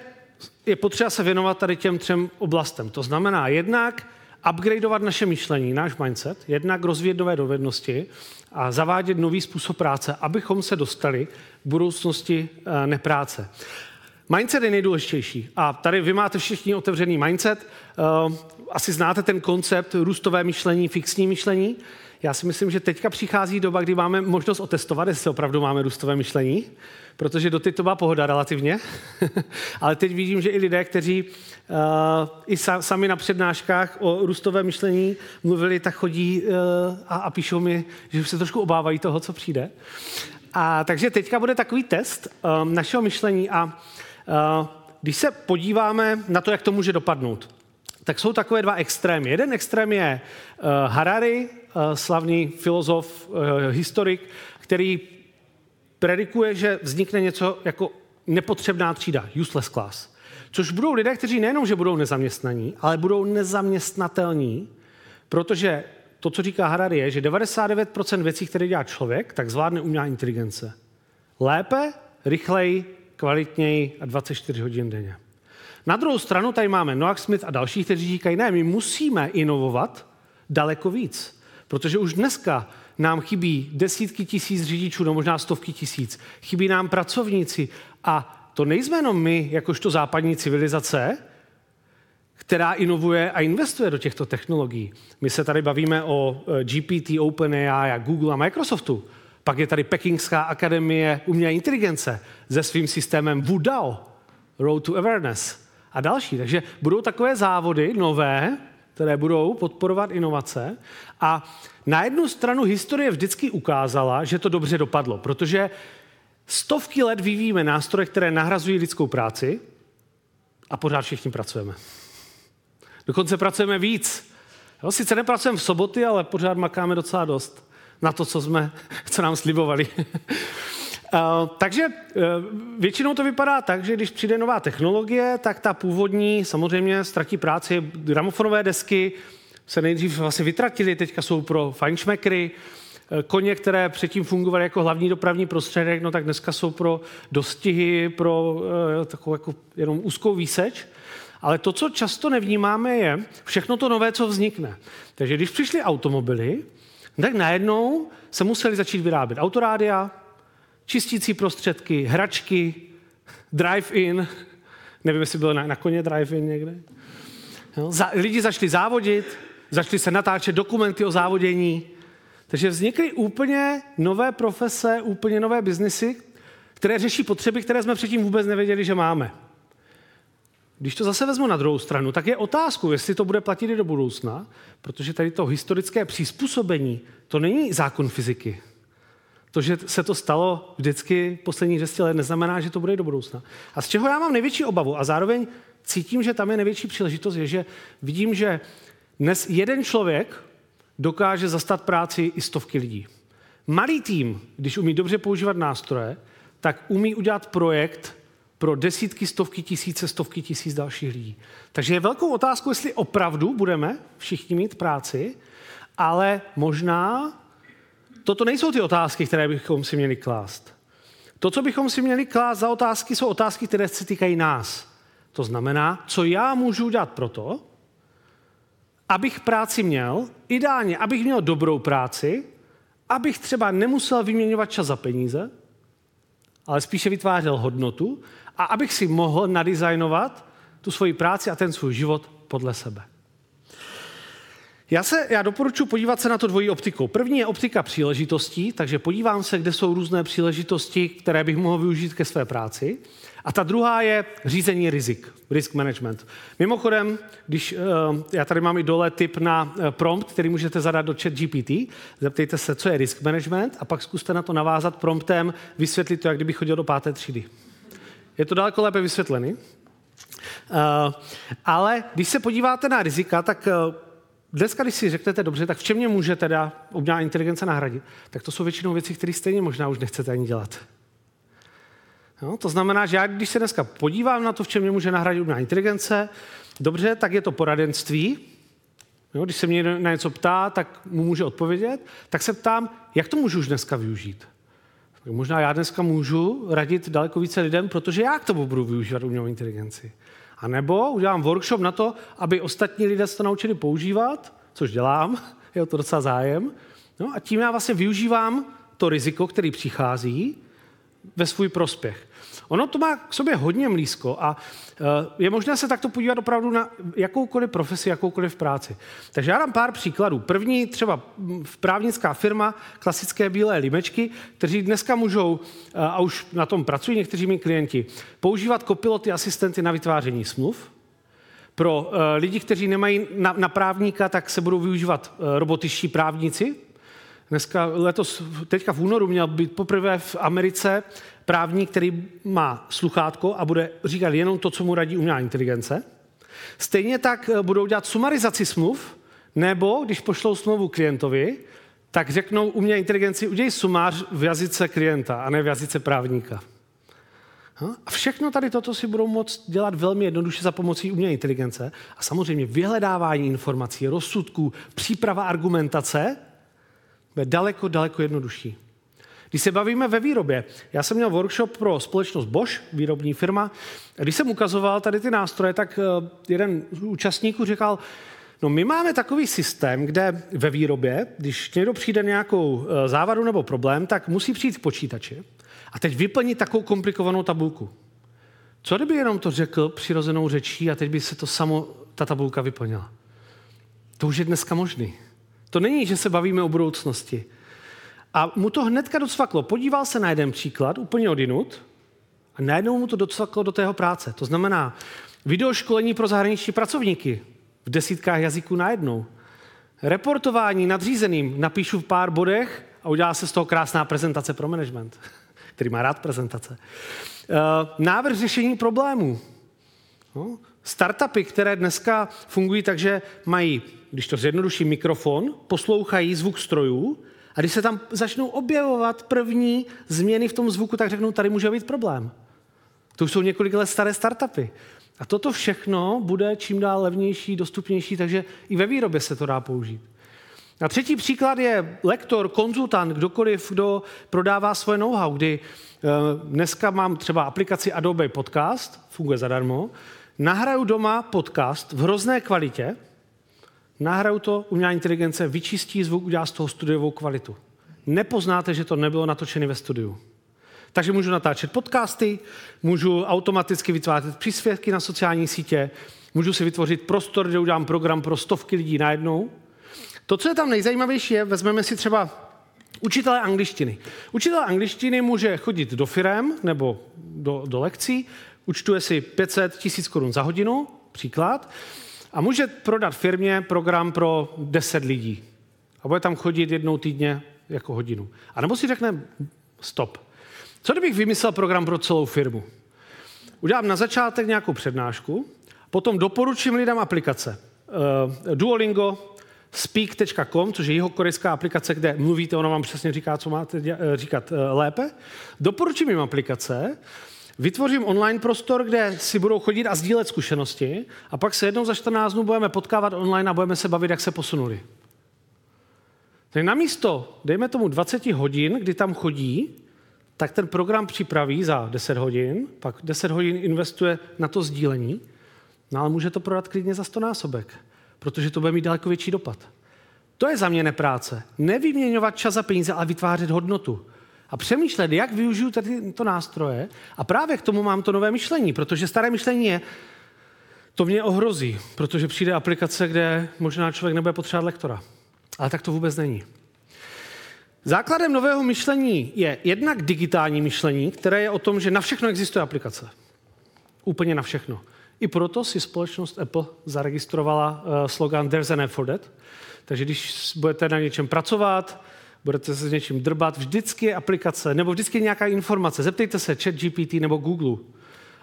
je potřeba se věnovat tady těm třem oblastem. To znamená jednak upgradeovat naše myšlení, náš mindset, jednak rozvíjet nové dovednosti a zavádět nový způsob práce, abychom se dostali k budoucnosti eh, nepráce. Mindset je nejdůležitější. A tady vy máte všichni otevřený mindset. Eh, asi znáte ten koncept růstové myšlení, fixní myšlení. Já si myslím, že teďka přichází doba, kdy máme možnost otestovat, jestli opravdu máme růstové myšlení, protože do to byla pohoda relativně. Ale teď vidím, že i lidé, kteří uh, i sa, sami na přednáškách o růstové myšlení mluvili, tak chodí uh, a, a píšou mi, že se trošku obávají toho, co přijde. A takže teďka bude takový test um, našeho myšlení a uh, když se podíváme na to, jak to může dopadnout, tak jsou takové dva extrémy. Jeden extrém je uh, Harari, slavný filozof, uh, historik, který predikuje, že vznikne něco jako nepotřebná třída, useless class. Což budou lidé, kteří nejenom, že budou nezaměstnaní, ale budou nezaměstnatelní, protože to, co říká Harari, je, že 99% věcí, které dělá člověk, tak zvládne umělá inteligence. Lépe, rychleji, kvalitněji a 24 hodin denně. Na druhou stranu tady máme Noah Smith a další, kteří říkají, ne, my musíme inovovat daleko víc, protože už dneska nám chybí desítky tisíc řidičů, no možná stovky tisíc. Chybí nám pracovníci a to nejsme jenom my, jakožto západní civilizace, která inovuje a investuje do těchto technologií. My se tady bavíme o eh, GPT, OpenAI Google a Microsoftu. Pak je tady Pekingská akademie umělé inteligence se svým systémem WUDAO, Road to Awareness a další. Takže budou takové závody nové, které budou podporovat inovace. A na jednu stranu historie vždycky ukázala, že to dobře dopadlo, protože stovky let vyvíjíme nástroje, které nahrazují lidskou práci a pořád všichni pracujeme. Dokonce pracujeme víc. Jo, sice nepracujeme v soboty, ale pořád makáme docela dost na to, co, jsme, co nám slibovali. Uh, takže uh, většinou to vypadá tak, že když přijde nová technologie, tak ta původní samozřejmě ztratí práci. Gramofonové desky se nejdřív vlastně vytratily, teďka jsou pro fajnšmekry. Uh, koně, které předtím fungovaly jako hlavní dopravní prostředek, no tak dneska jsou pro dostihy, pro takovou jako jenom úzkou výseč. Ale to, co často nevnímáme, je všechno to nové, co vznikne. Takže když přišly automobily, tak najednou se museli začít vyrábět autorádia, čistící prostředky, hračky, drive-in, nevím, jestli bylo na, na koně drive-in někde. Jo, za, lidi začali závodit, začali se natáčet dokumenty o závodění, takže vznikly úplně nové profese, úplně nové biznesy, které řeší potřeby, které jsme předtím vůbec nevěděli, že máme. Když to zase vezmu na druhou stranu, tak je otázku, jestli to bude platit i do budoucna, protože tady to historické přizpůsobení, to není zákon fyziky. To, že se to stalo vždycky poslední 200 let, neznamená, že to bude i do budoucna. A z čeho já mám největší obavu a zároveň cítím, že tam je největší příležitost, je, že vidím, že dnes jeden člověk dokáže zastat práci i stovky lidí. Malý tým, když umí dobře používat nástroje, tak umí udělat projekt pro desítky, stovky, tisíce, stovky tisíc dalších lidí. Takže je velkou otázkou, jestli opravdu budeme všichni mít práci, ale možná toto nejsou ty otázky, které bychom si měli klást. To, co bychom si měli klást za otázky, jsou otázky, které se týkají nás. To znamená, co já můžu udělat proto, abych práci měl, ideálně, abych měl dobrou práci, abych třeba nemusel vyměňovat čas za peníze, ale spíše vytvářel hodnotu a abych si mohl nadizajnovat tu svoji práci a ten svůj život podle sebe. Já, se, já doporučuji podívat se na to dvojí optikou. První je optika příležitostí, takže podívám se, kde jsou různé příležitosti, které bych mohl využít ke své práci. A ta druhá je řízení rizik, risk management. Mimochodem, když uh, já tady mám i dole tip na uh, prompt, který můžete zadat do chat GPT, zeptejte se, co je risk management a pak zkuste na to navázat promptem, vysvětlit to, jak kdyby chodil do páté třídy. Je to daleko lépe vysvětlený. Uh, ale když se podíváte na rizika, tak dneska, když si řeknete dobře, tak v čem mě může teda umělá inteligence nahradit, tak to jsou většinou věci, které stejně možná už nechcete ani dělat. Jo, to znamená, že já, když se dneska podívám na to, v čem mě může nahradit umělá inteligence, dobře, tak je to poradenství. Jo, když se mě na něco ptá, tak mu může odpovědět. Tak se ptám, jak to můžu už dneska využít. Tak možná já dneska můžu radit daleko více lidem, protože já k tomu budu využívat umělou inteligenci. A nebo udělám workshop na to, aby ostatní lidé se to naučili používat, což dělám, je to docela zájem. No a tím já vlastně využívám to riziko, který přichází, ve svůj prospěch. Ono to má k sobě hodně blízko a eh, je možné se takto podívat opravdu na jakoukoliv profesi, jakoukoliv práci. Takže já dám pár příkladů. První třeba právnická firma, klasické bílé limečky, kteří dneska můžou, eh, a už na tom pracují někteří mý klienti, používat kopiloty, asistenty na vytváření smluv. Pro eh, lidi, kteří nemají na, na právníka, tak se budou využívat robotičtí právníci, Dneska, letos, teďka v únoru měl být poprvé v Americe právník, který má sluchátko a bude říkat jenom to, co mu radí umělá inteligence. Stejně tak eh, budou dělat sumarizaci smluv, nebo když pošlou smlouvu klientovi, tak řeknou umělé inteligenci, udělej sumář v jazyce klienta a ne v jazyce právníka. A všechno tady toto si budou moct dělat velmi jednoduše za pomocí umělé inteligence. A samozřejmě vyhledávání informací, rozsudků, příprava argumentace bude daleko, daleko jednodušší. Když se bavíme ve výrobě, já jsem měl workshop pro společnost Bosch, výrobní firma, a když jsem ukazoval tady ty nástroje, tak eh, jeden z účastníků říkal, no my máme takový systém, kde ve výrobě, když někdo přijde nějakou eh, závadu nebo problém, tak musí přijít k počítači a teď vyplnit takovou komplikovanou tabulku. Co kdyby jenom to řekl přirozenou řečí a teď by se to samo, ta tabulka vyplnila? To už je dneska možný. To není, že se bavíme o budoucnosti. A mu to hnedka docvaklo. Podíval se na jeden příklad, úplně odinut, a najednou mu to docvaklo do tého práce. To znamená videoškolení pro zahraniční pracovníky v desítkách jazyků najednou. Reportování nadřízeným napíšu v pár bodech a udělá se z toho krásná prezentace pro management, který má rád prezentace. Eh, návrh řešení problémů. No, startupy, které dneska fungují tak, že mají když to zjednoduší mikrofon, poslouchají zvuk strojů a když se tam začnou objevovat první změny v tom zvuku, tak řeknou, tady může být problém. To už jsou několik let staré startupy. A toto všechno bude čím dál levnější, dostupnější, takže i ve výrobě se to dá použít. A třetí příklad je lektor, konzultant, kdokoliv, kdo prodává svoje know-how, kdy eh, dneska mám třeba aplikaci Adobe Podcast, funguje zadarmo, nahraju doma podcast v hrozné kvalitě, nahraju to, umělá inteligence vyčistí zvuk, udělá z toho studiovou kvalitu. Nepoznáte, že to nebylo natočené ve studiu. Takže můžu natáčet podcasty, můžu automaticky vytvářet příspěvky na sociální sítě, můžu si vytvořit prostor, kde udělám program pro stovky lidí najednou. To, co je tam nejzajímavější, je, vezmeme si třeba učitele angličtiny. Učitel angličtiny může chodit do firem nebo do, do lekcí, učtuje si 500 tisíc korun za hodinu, příklad, a může prodat firmě program pro 10 lidí. A bude tam chodit jednou týdně jako hodinu. A nebo si řekne, stop. Co kdybych vymyslel program pro celou firmu? Udělám na začátek nějakou přednášku, potom doporučím lidem aplikace. Uh, Duolingo, speak.com, což je jeho korejská aplikace, kde mluvíte, ona vám přesně říká, co máte eh, říkat uh, lépe. Doporučím jim aplikace, Vytvořím online prostor, kde si budou chodit a sdílet zkušenosti a pak se jednou za 14 dnů budeme potkávat online a budeme se bavit, jak se posunuli. Tak namísto, dejme tomu 20 hodin, kdy tam chodí, tak ten program připraví za 10 hodin, pak 10 hodin investuje na to sdílení, no ale může to prodat klidně za 100 násobek, protože to bude mít daleko větší dopad. To je za mě nepráce. Nevyměňovat čas za peníze, ale vytvářet hodnotu a přemýšlet, jak využiju tyto nástroje. A právě k tomu mám to nové myšlení, protože staré myšlení je, to mě ohrozí, protože přijde aplikace, kde možná člověk nebude potřebovat lektora. Ale tak to vůbec není. Základem nového myšlení je jednak digitální myšlení, které je o tom, že na všechno existuje aplikace. Úplně na všechno. I proto si společnost Apple zaregistrovala uh, slogan There's an app for that. Takže když budete na něčem pracovat, budete se s něčím drbat, vždycky je aplikace, nebo vždycky je nějaká informace. Zeptejte se chat GPT nebo Google.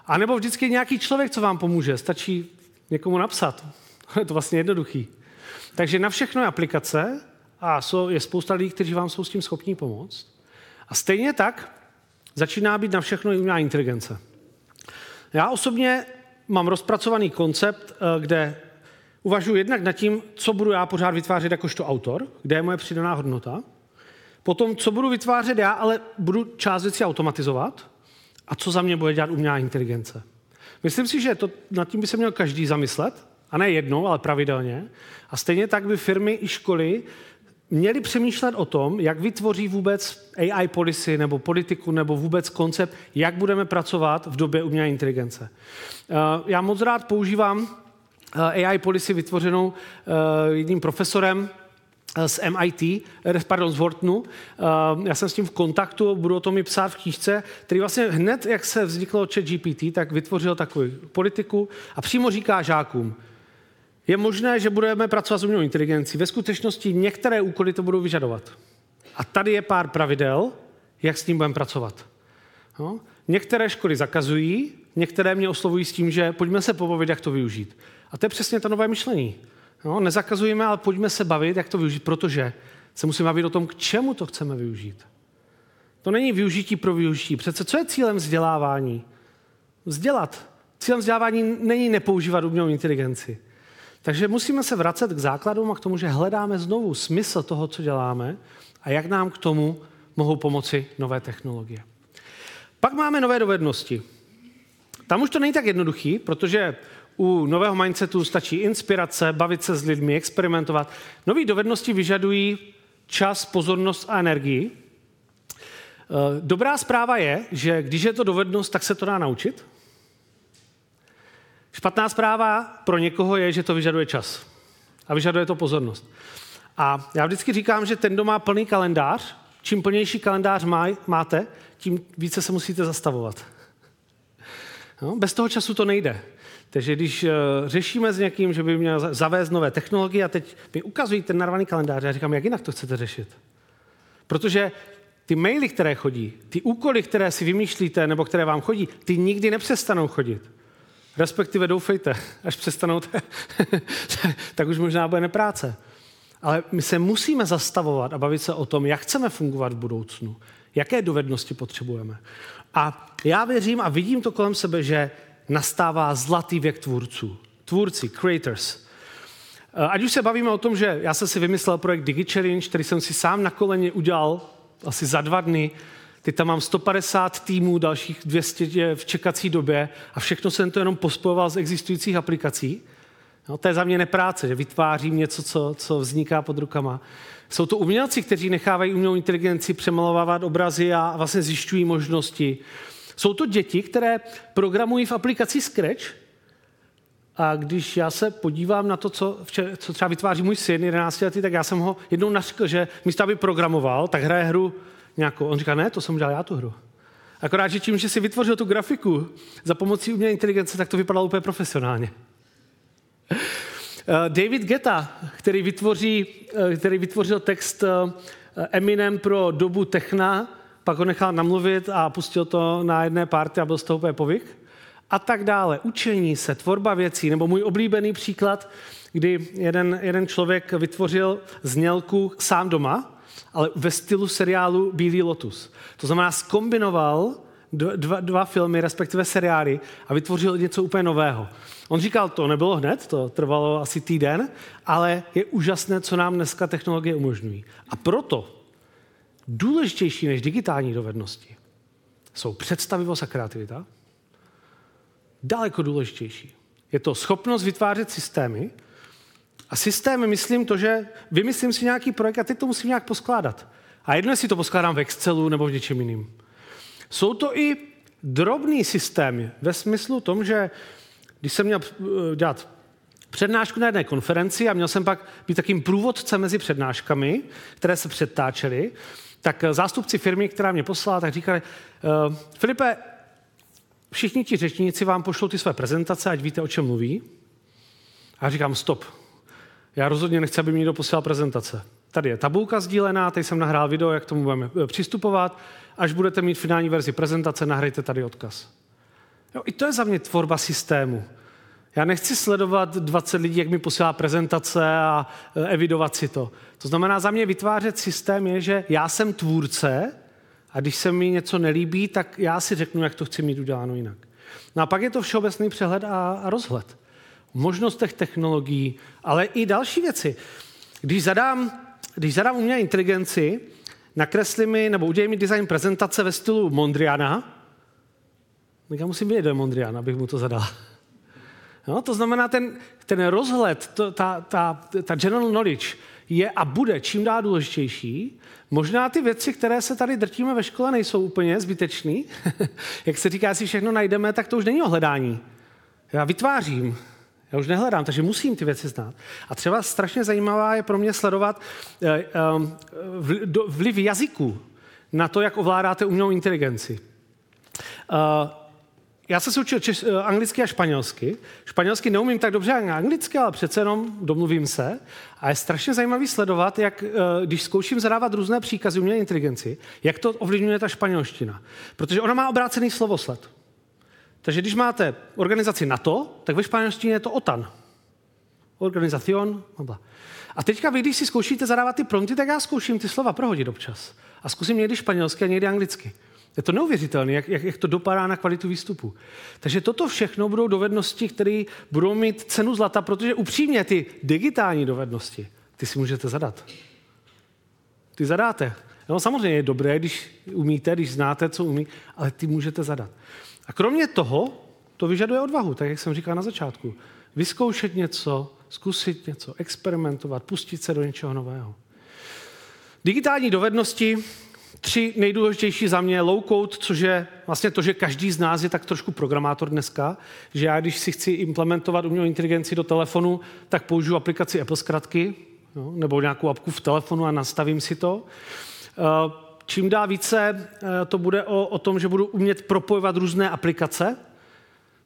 A nebo vždycky je nějaký člověk, co vám pomůže. Stačí někomu napsat. je to vlastně jednoduchý. Takže na všechno je aplikace a je spousta lidí, kteří vám jsou s tím schopní pomoct. A stejně tak začíná být na všechno i umělá inteligence. Já osobně mám rozpracovaný koncept, eh, kde uvažuji jednak nad tím, co budu já pořád vytvářet jakožto autor, kde je moje přidaná hodnota, Potom, co budu vytvářet já, ale budu část věcí automatizovat. A co za mě bude dělat umělá inteligence. Myslím si, že to, nad tím by se měl každý zamyslet. A ne jednou, ale pravidelně. A stejně tak by firmy i školy měli přemýšlet o tom, jak vytvoří vůbec AI policy nebo politiku nebo vůbec koncept, jak budeme pracovat v době umělé inteligence. Eh, já moc rád používám eh, AI policy vytvořenou eh, jedním profesorem, z MIT, pardon, z Whartonu. Já jsem s tím v kontaktu, budu o tom i psát v knížce, který vlastně hned, jak se vzniklo chat GPT, tak vytvořil takovou politiku a přímo říká žákům, je možné, že budeme pracovat s umělou inteligencí. Ve skutečnosti některé úkoly to budou vyžadovat. A tady je pár pravidel, jak s tím budeme pracovat. No? Některé školy zakazují, některé mě oslovují s tím, že pojďme se pobavit, jak to využít. A to je přesně to nové myšlení. No, nezakazujeme, ale pojďme se bavit, jak to využít, protože se musíme bavit o tom, k čemu to chceme využít. To není využití pro využití. Přece co je cílem vzdělávání? Vzdělat. Cílem vzdělávání není nepoužívat umělou inteligenci. Takže musíme se vracet k základům a k tomu, že hledáme znovu smysl toho, co děláme a jak nám k tomu mohou pomoci nové technologie. Pak máme nové dovednosti. Tam už to není tak jednoduchý, protože u nového mindsetu stačí inspirace, bavit se s lidmi, experimentovat. Nové dovednosti vyžadují čas, pozornost a energii. Eh, dobrá zpráva je, že když je to dovednost, tak se to dá naučit. Špatná zpráva pro někoho je, že to vyžaduje čas. A vyžaduje to pozornost. A já vždycky říkám, že ten, kdo má plný kalendář, čím plnější kalendář máte, tím více se musíte zastavovat. No, bez toho času to nejde. Takže když uh, řešíme s někým, že by měl zavést nové technologie a teď mi ukazují ten narvaný kalendář, já říkám, jak jinak to chcete řešit? Protože ty maily, které chodí, ty úkoly, které si vymýšlíte nebo které vám chodí, ty nikdy nepřestanou chodit. Respektive doufejte, až přestanou, tak už možná bude nepráce. Ale my se musíme zastavovat a bavit se o tom, jak chceme fungovat v budoucnu, jaké dovednosti potřebujeme. A já věřím a vidím to kolem sebe, že nastává zlatý věk tvůrců. Tvůrci, creators. Eh, ať už se bavíme o tom, že já jsem si vymyslel projekt DigiChallenge, který jsem si sám na koleně udělal asi za dva dny. Teď tam mám 150 týmů, dalších 200 v čekací době a všechno jsem to jenom pospojoval z existujících aplikací. No, to je za mě nepráce, že vytvářím něco, co, co vzniká pod rukama. Jsou to umělci, kteří nechávají umělou inteligenci přemalovávat obrazy a vlastně zjišťují možnosti. Jsou to děti, které programují v aplikaci Scratch a když já se podívám na to, co, včer, co třeba vytváří můj syn, 11 letý, tak já jsem ho jednou naškl, že místo aby programoval, tak hraje hru nějakou. On říká, ne, to jsem udělal já tu hru. Akorát, že tím, že si vytvořil tu grafiku za pomocí umělé inteligence, tak to vypadalo úplně profesionálně. Eh, David Geta, který, vytvoří, eh, který vytvořil text eh, Eminem pro dobu techna, pak ho nechal namluvit a pustil to na jedné party a byl z toho úplně povyk. A tak dále. Učení se, tvorba věcí, nebo můj oblíbený příklad, kdy jeden, jeden člověk vytvořil znělku sám doma, ale ve stylu seriálu Bílý lotus. To znamená, skombinoval dva, dva filmy, respektive seriály a vytvořil něco úplně nového. On říkal, to nebylo hned, to trvalo asi týden, ale je úžasné, co nám dneska technologie umožňují. A proto důležitější než digitální dovednosti jsou představivost a kreativita. Daleko důležitější. Je to schopnost vytvářet systémy. A systémy myslím to, že vymyslím si nějaký projekt a teď to musím nějak poskládat. A jedno, jestli to poskládám v Excelu nebo v něčem jiným. Jsou to i drobný systémy ve smyslu tom, že když jsem měl eh, dělat přednášku na jedné konferenci a měl jsem pak být takým průvodcem mezi přednáškami, které se předtáčely, tak eh, zástupci firmy, která mě poslala, tak říkali, uh, Filipe, všichni ti řečníci vám pošlou ty své prezentace, ať víte, o čem mluví. A říkám, stop. Já rozhodně nechci, aby mi někdo posílal prezentace. Tady je tabulka sdílená, tady jsem nahrál video, jak tomu budeme eh, přistupovat. Až budete mít finální verzi prezentace, nahrajte tady odkaz. Jo, I to je za mě tvorba systému. Já nechci sledovat 20 lidí, jak mi posílá prezentace a e, evidovat si to. To znamená, za mě vytvářet systém je, že já jsem tvůrce a když se mi něco nelíbí, tak já si řeknu, jak to chci mít uděláno jinak. No a pak je to všeobecný přehled a, a rozhled. O možnostech technologií, ale i další věci. Když zadám, když zadám umělé inteligenci, nakresli mi nebo udělej mi design prezentace ve stylu Mondriana, tak já musím vědět, kdo je Mondrian, abych mu to zadal. No, to znamená, ten, ten rozhled, to, ta, ta, ta general knowledge je a bude čím dál důležitější. Možná ty věci, které se tady drtíme ve škole, nejsou úplně zbytečný. Jak se říká, si všechno najdeme, tak to už není o hledání. Já vytvářím, já už nehledám, takže musím ty věci znát. A třeba strašně zajímavá je pro mě sledovat eh, eh, vliv jazyku na to, jak ovládáte umělou inteligenci. Já jsem se učil češ, eh, anglicky a španělsky. Španělsky neumím tak dobře jak anglicky, ale přece jenom domluvím se. A je strašně zajímavý sledovat, jak eh, když zkouším zadávat různé příkazy umělé inteligenci, jak to ovlivňuje ta španělština. Protože ona má obrácený slovosled. Takže když máte organizaci NATO, tak ve španělštině je to OTAN. Organizacion. A teďka vy, když si zkoušíte zadávat ty prompty, tak já zkouším ty slova prohodit občas. A zkusím někdy španělsky a někdy anglicky. Je to neuvěřitelné, jak, jak, jak to dopadá na kvalitu výstupu. Takže toto všechno budou dovednosti, které budou mít cenu zlata, protože upřímně ty digitální dovednosti, ty si můžete zadat. Ty zadáte. No, samozřejmě je dobré, když umíte, když znáte, co umí, ale ty můžete zadat. A kromě toho, to vyžaduje odvahu, tak jak jsem říkal na začátku. Vyzkoušet něco, zkusit něco, experimentovat, pustit se do něčeho nového. Digitální dovednosti tři nejdůležitější za mě low code, což je vlastně to, že každý z nás je tak trošku programátor dneska, že já, když si chci implementovat umělou inteligenci do telefonu, tak použiju aplikaci Apple zkratky, no, nebo nějakou apku v telefonu a nastavím si to. Eh, čím dá více, eh, to bude o, o tom, že budu umět propojovat různé aplikace,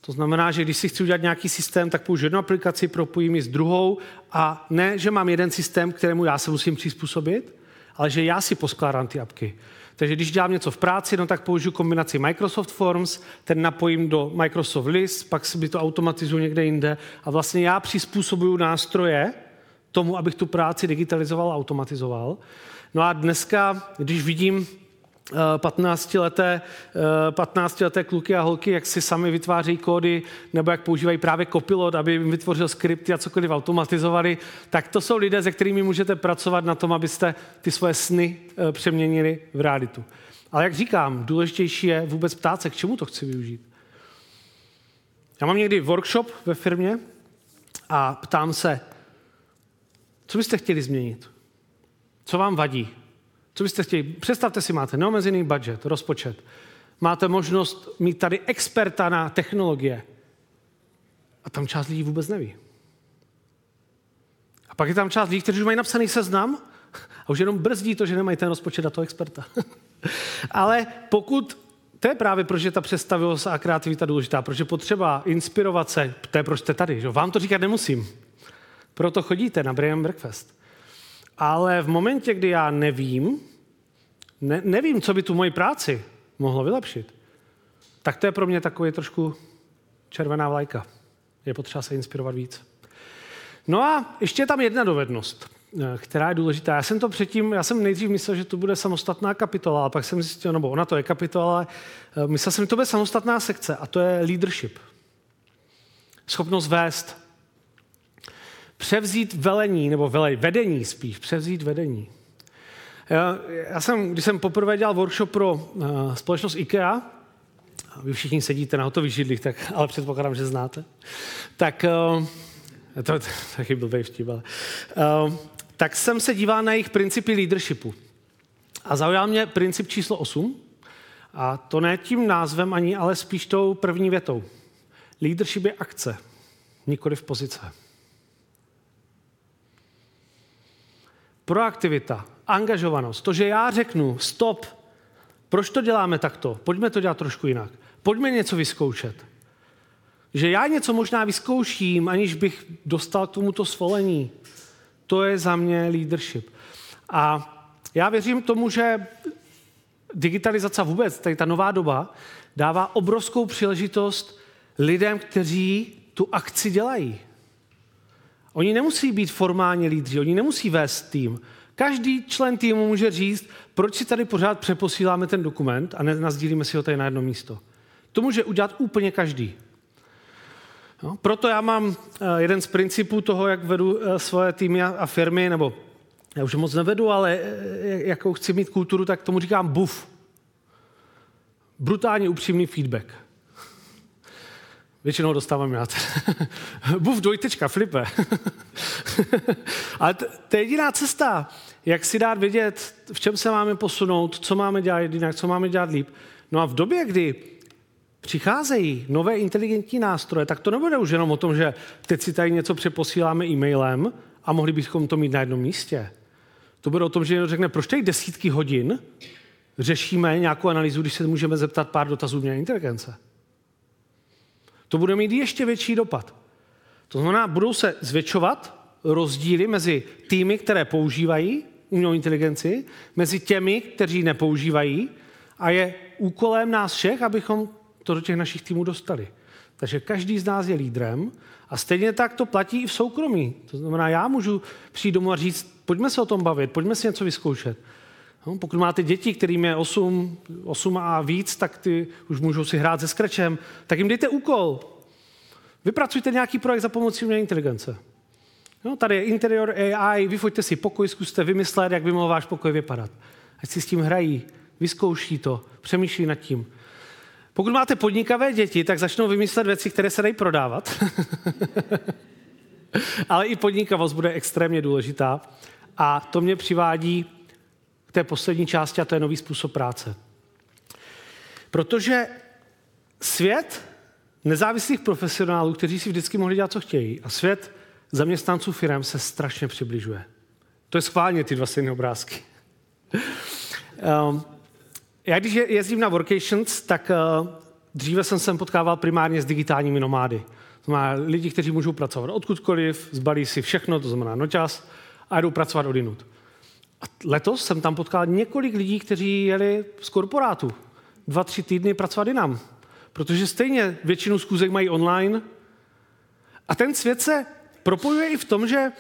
to znamená, že když si chci udělat nějaký systém, tak použiju jednu aplikaci, propojím ji s druhou a ne, že mám jeden systém, kterému já se musím přizpůsobit, ale že já si poskládám ty apky. Takže když dělám něco v práci, no tak použiju kombinaci Microsoft Forms, ten napojím do Microsoft List, pak si to automatizuju někde jinde a vlastně já přizpůsobuju nástroje tomu, abych tu práci digitalizoval a automatizoval. No a dneska, když vidím 15-leté, eh, 15-leté eh, kluky a holky, jak si sami vytváří kódy, nebo jak používají právě Copilot, aby jim vytvořil skripty a cokoliv automatizovali, tak to jsou lidé, se kterými můžete pracovat na tom, abyste ty svoje sny eh, přeměnili v realitu. Ale jak říkám, důležitější je vůbec ptát se, k čemu to chci využít. Já mám někdy workshop ve firmě a ptám se, co byste chtěli změnit? Co vám vadí? Co byste chtěli? Představte si, máte neomezený budget, rozpočet. Máte možnost mít tady experta na technologie. A tam část lidí vůbec neví. A pak je tam část lidí, kteří už mají napsaný seznam a už jenom brzdí to, že nemají ten rozpočet a toho experta. Ale pokud to je právě proč je ta představivost a kreativita důležitá, protože potřeba inspirovat se, to je proč jste tady. Že? Vám to říkat nemusím. Proto chodíte na Brian Breakfast. Ale v momentě, kdy já nevím, ne, nevím, co by tu moji práci mohlo vylepšit, tak to je pro mě takový trošku červená vlajka. Je potřeba se inspirovat víc. No a ještě je tam jedna dovednost, eh, která je důležitá. Já jsem to předtím, já jsem nejdřív myslel, že to bude samostatná kapitola, ale pak jsem zjistil, nebo ona to je kapitola, ale eh, myslel jsem, že to bude samostatná sekce a to je leadership. Schopnost vést, převzít velení, nebo vele, vedení spíš, převzít vedení. Já, já jsem, když jsem poprvé dělal workshop pro uh, společnost IKEA, vy všichni sedíte na hotových židlích, tak, ale předpokládám, že znáte, tak uh, to, to taky byl vtip, ale, uh, tak jsem se díval na jejich principy leadershipu. A zaujal mě princip číslo 8, a to ne tím názvem ani, ale spíš tou první větou. Leadership je akce, nikoli v pozice. Proaktivita, angažovanost, to, že já řeknu stop, proč to děláme takto, pojďme to dělat trošku jinak, pojďme něco vyzkoušet. Že já něco možná vyzkouším, aniž bych dostal k tomuto svolení, to je za mě leadership. A já věřím tomu, že digitalizace vůbec, tady ta nová doba, dává obrovskou příležitost lidem, kteří tu akci dělají. Oni nemusí být formálně lídři, oni nemusí vést tým. Každý člen týmu může říct, proč si tady pořád přeposíláme ten dokument a nenazdílíme si ho tady na jedno místo. To může udělat úplně každý. No, proto já mám eh, jeden z principů toho, jak vedu eh, svoje týmy a firmy, nebo já už moc nevedu, ale eh, jakou chci mít kulturu, tak tomu říkám buf. Brutálně upřímný feedback. Většinou dostávám já. buf dvojtečka, flipe. ale to je jediná cesta, jak si dát vědět, v čem se máme posunout, co máme dělat jinak, co máme dělat líp. No a v době, kdy přicházejí nové inteligentní nástroje, tak to nebude už jenom o tom, že teď si tady něco přeposíláme e-mailem a mohli bychom to mít na jednom místě. To bude o tom, že někdo řekne, proč tady desítky hodin řešíme nějakou analýzu, když se můžeme zeptat pár dotazů umělé inteligence. To bude mít ještě větší dopad. To znamená, budou se zvětšovat rozdíly mezi týmy, které používají umělou inteligenci, mezi těmi, kteří nepoužívají a je úkolem nás všech, abychom to do těch našich týmů dostali. Takže každý z nás je lídrem a stejně tak to platí i v soukromí. To znamená, já můžu přijít domů a říct, pojďme se o tom bavit, pojďme si něco vyzkoušet. No, pokud máte děti, kterým je 8, 8 a víc, tak ty už můžou si hrát se skrečem, tak jim dejte úkol. Vypracujte nějaký projekt za pomocí umělé inteligence. No, tady je interior AI, vyfoďte si pokoj, zkuste vymyslet, jak by mohl váš pokoj vypadat. Ať si s tím hrají, vyzkouší to, přemýšlí nad tím. Pokud máte podnikavé děti, tak začnou vymyslet věci, které se dají prodávat. Ale i podnikavost bude extrémně důležitá. A to mě přivádí k té poslední části, a to je nový způsob práce. Protože svět nezávislých profesionálů, kteří si vždycky mohli dělat, co chtějí, a svět zaměstnanců firm se strašně přibližuje. To je schválně ty dva stejné obrázky. um, já když jezdím na workations, tak uh, dříve jsem se potkával primárně s digitálními nomády. To znamená lidi, kteří můžou pracovat odkudkoliv, zbalí si všechno, to znamená nočas, a jdou pracovat odinut. A letos jsem tam potkal několik lidí, kteří jeli z korporátu dva, tři týdny pracovat jinam. Protože stejně většinu zkůzek mají online. A ten svět se propojuje i v tom, že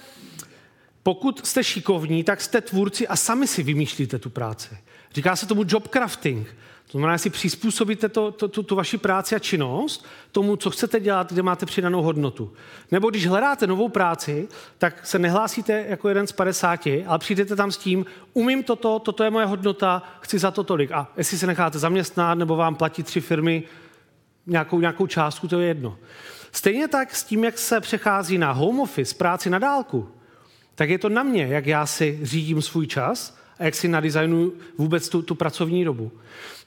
pokud jste šikovní, tak jste tvůrci a sami si vymýšlíte tu práci. Říká se tomu job crafting. To znamená, si přizpůsobíte to, to, tu, tu vaši práci a činnost tomu, co chcete dělat, kde máte přidanou hodnotu. Nebo když hledáte novou práci, tak se nehlásíte jako jeden z 50, ale přijdete tam s tím, umím toto, toto je moje hodnota, chci za to tolik. A jestli se necháte zaměstnat, nebo vám platí tři firmy nějakou, nějakou částku, to je jedno. Stejně tak s tím, jak se přechází na home office, práci na dálku, tak je to na mě, jak já si řídím svůj čas a jak si nadizajnuju vůbec tu, tu pracovní dobu.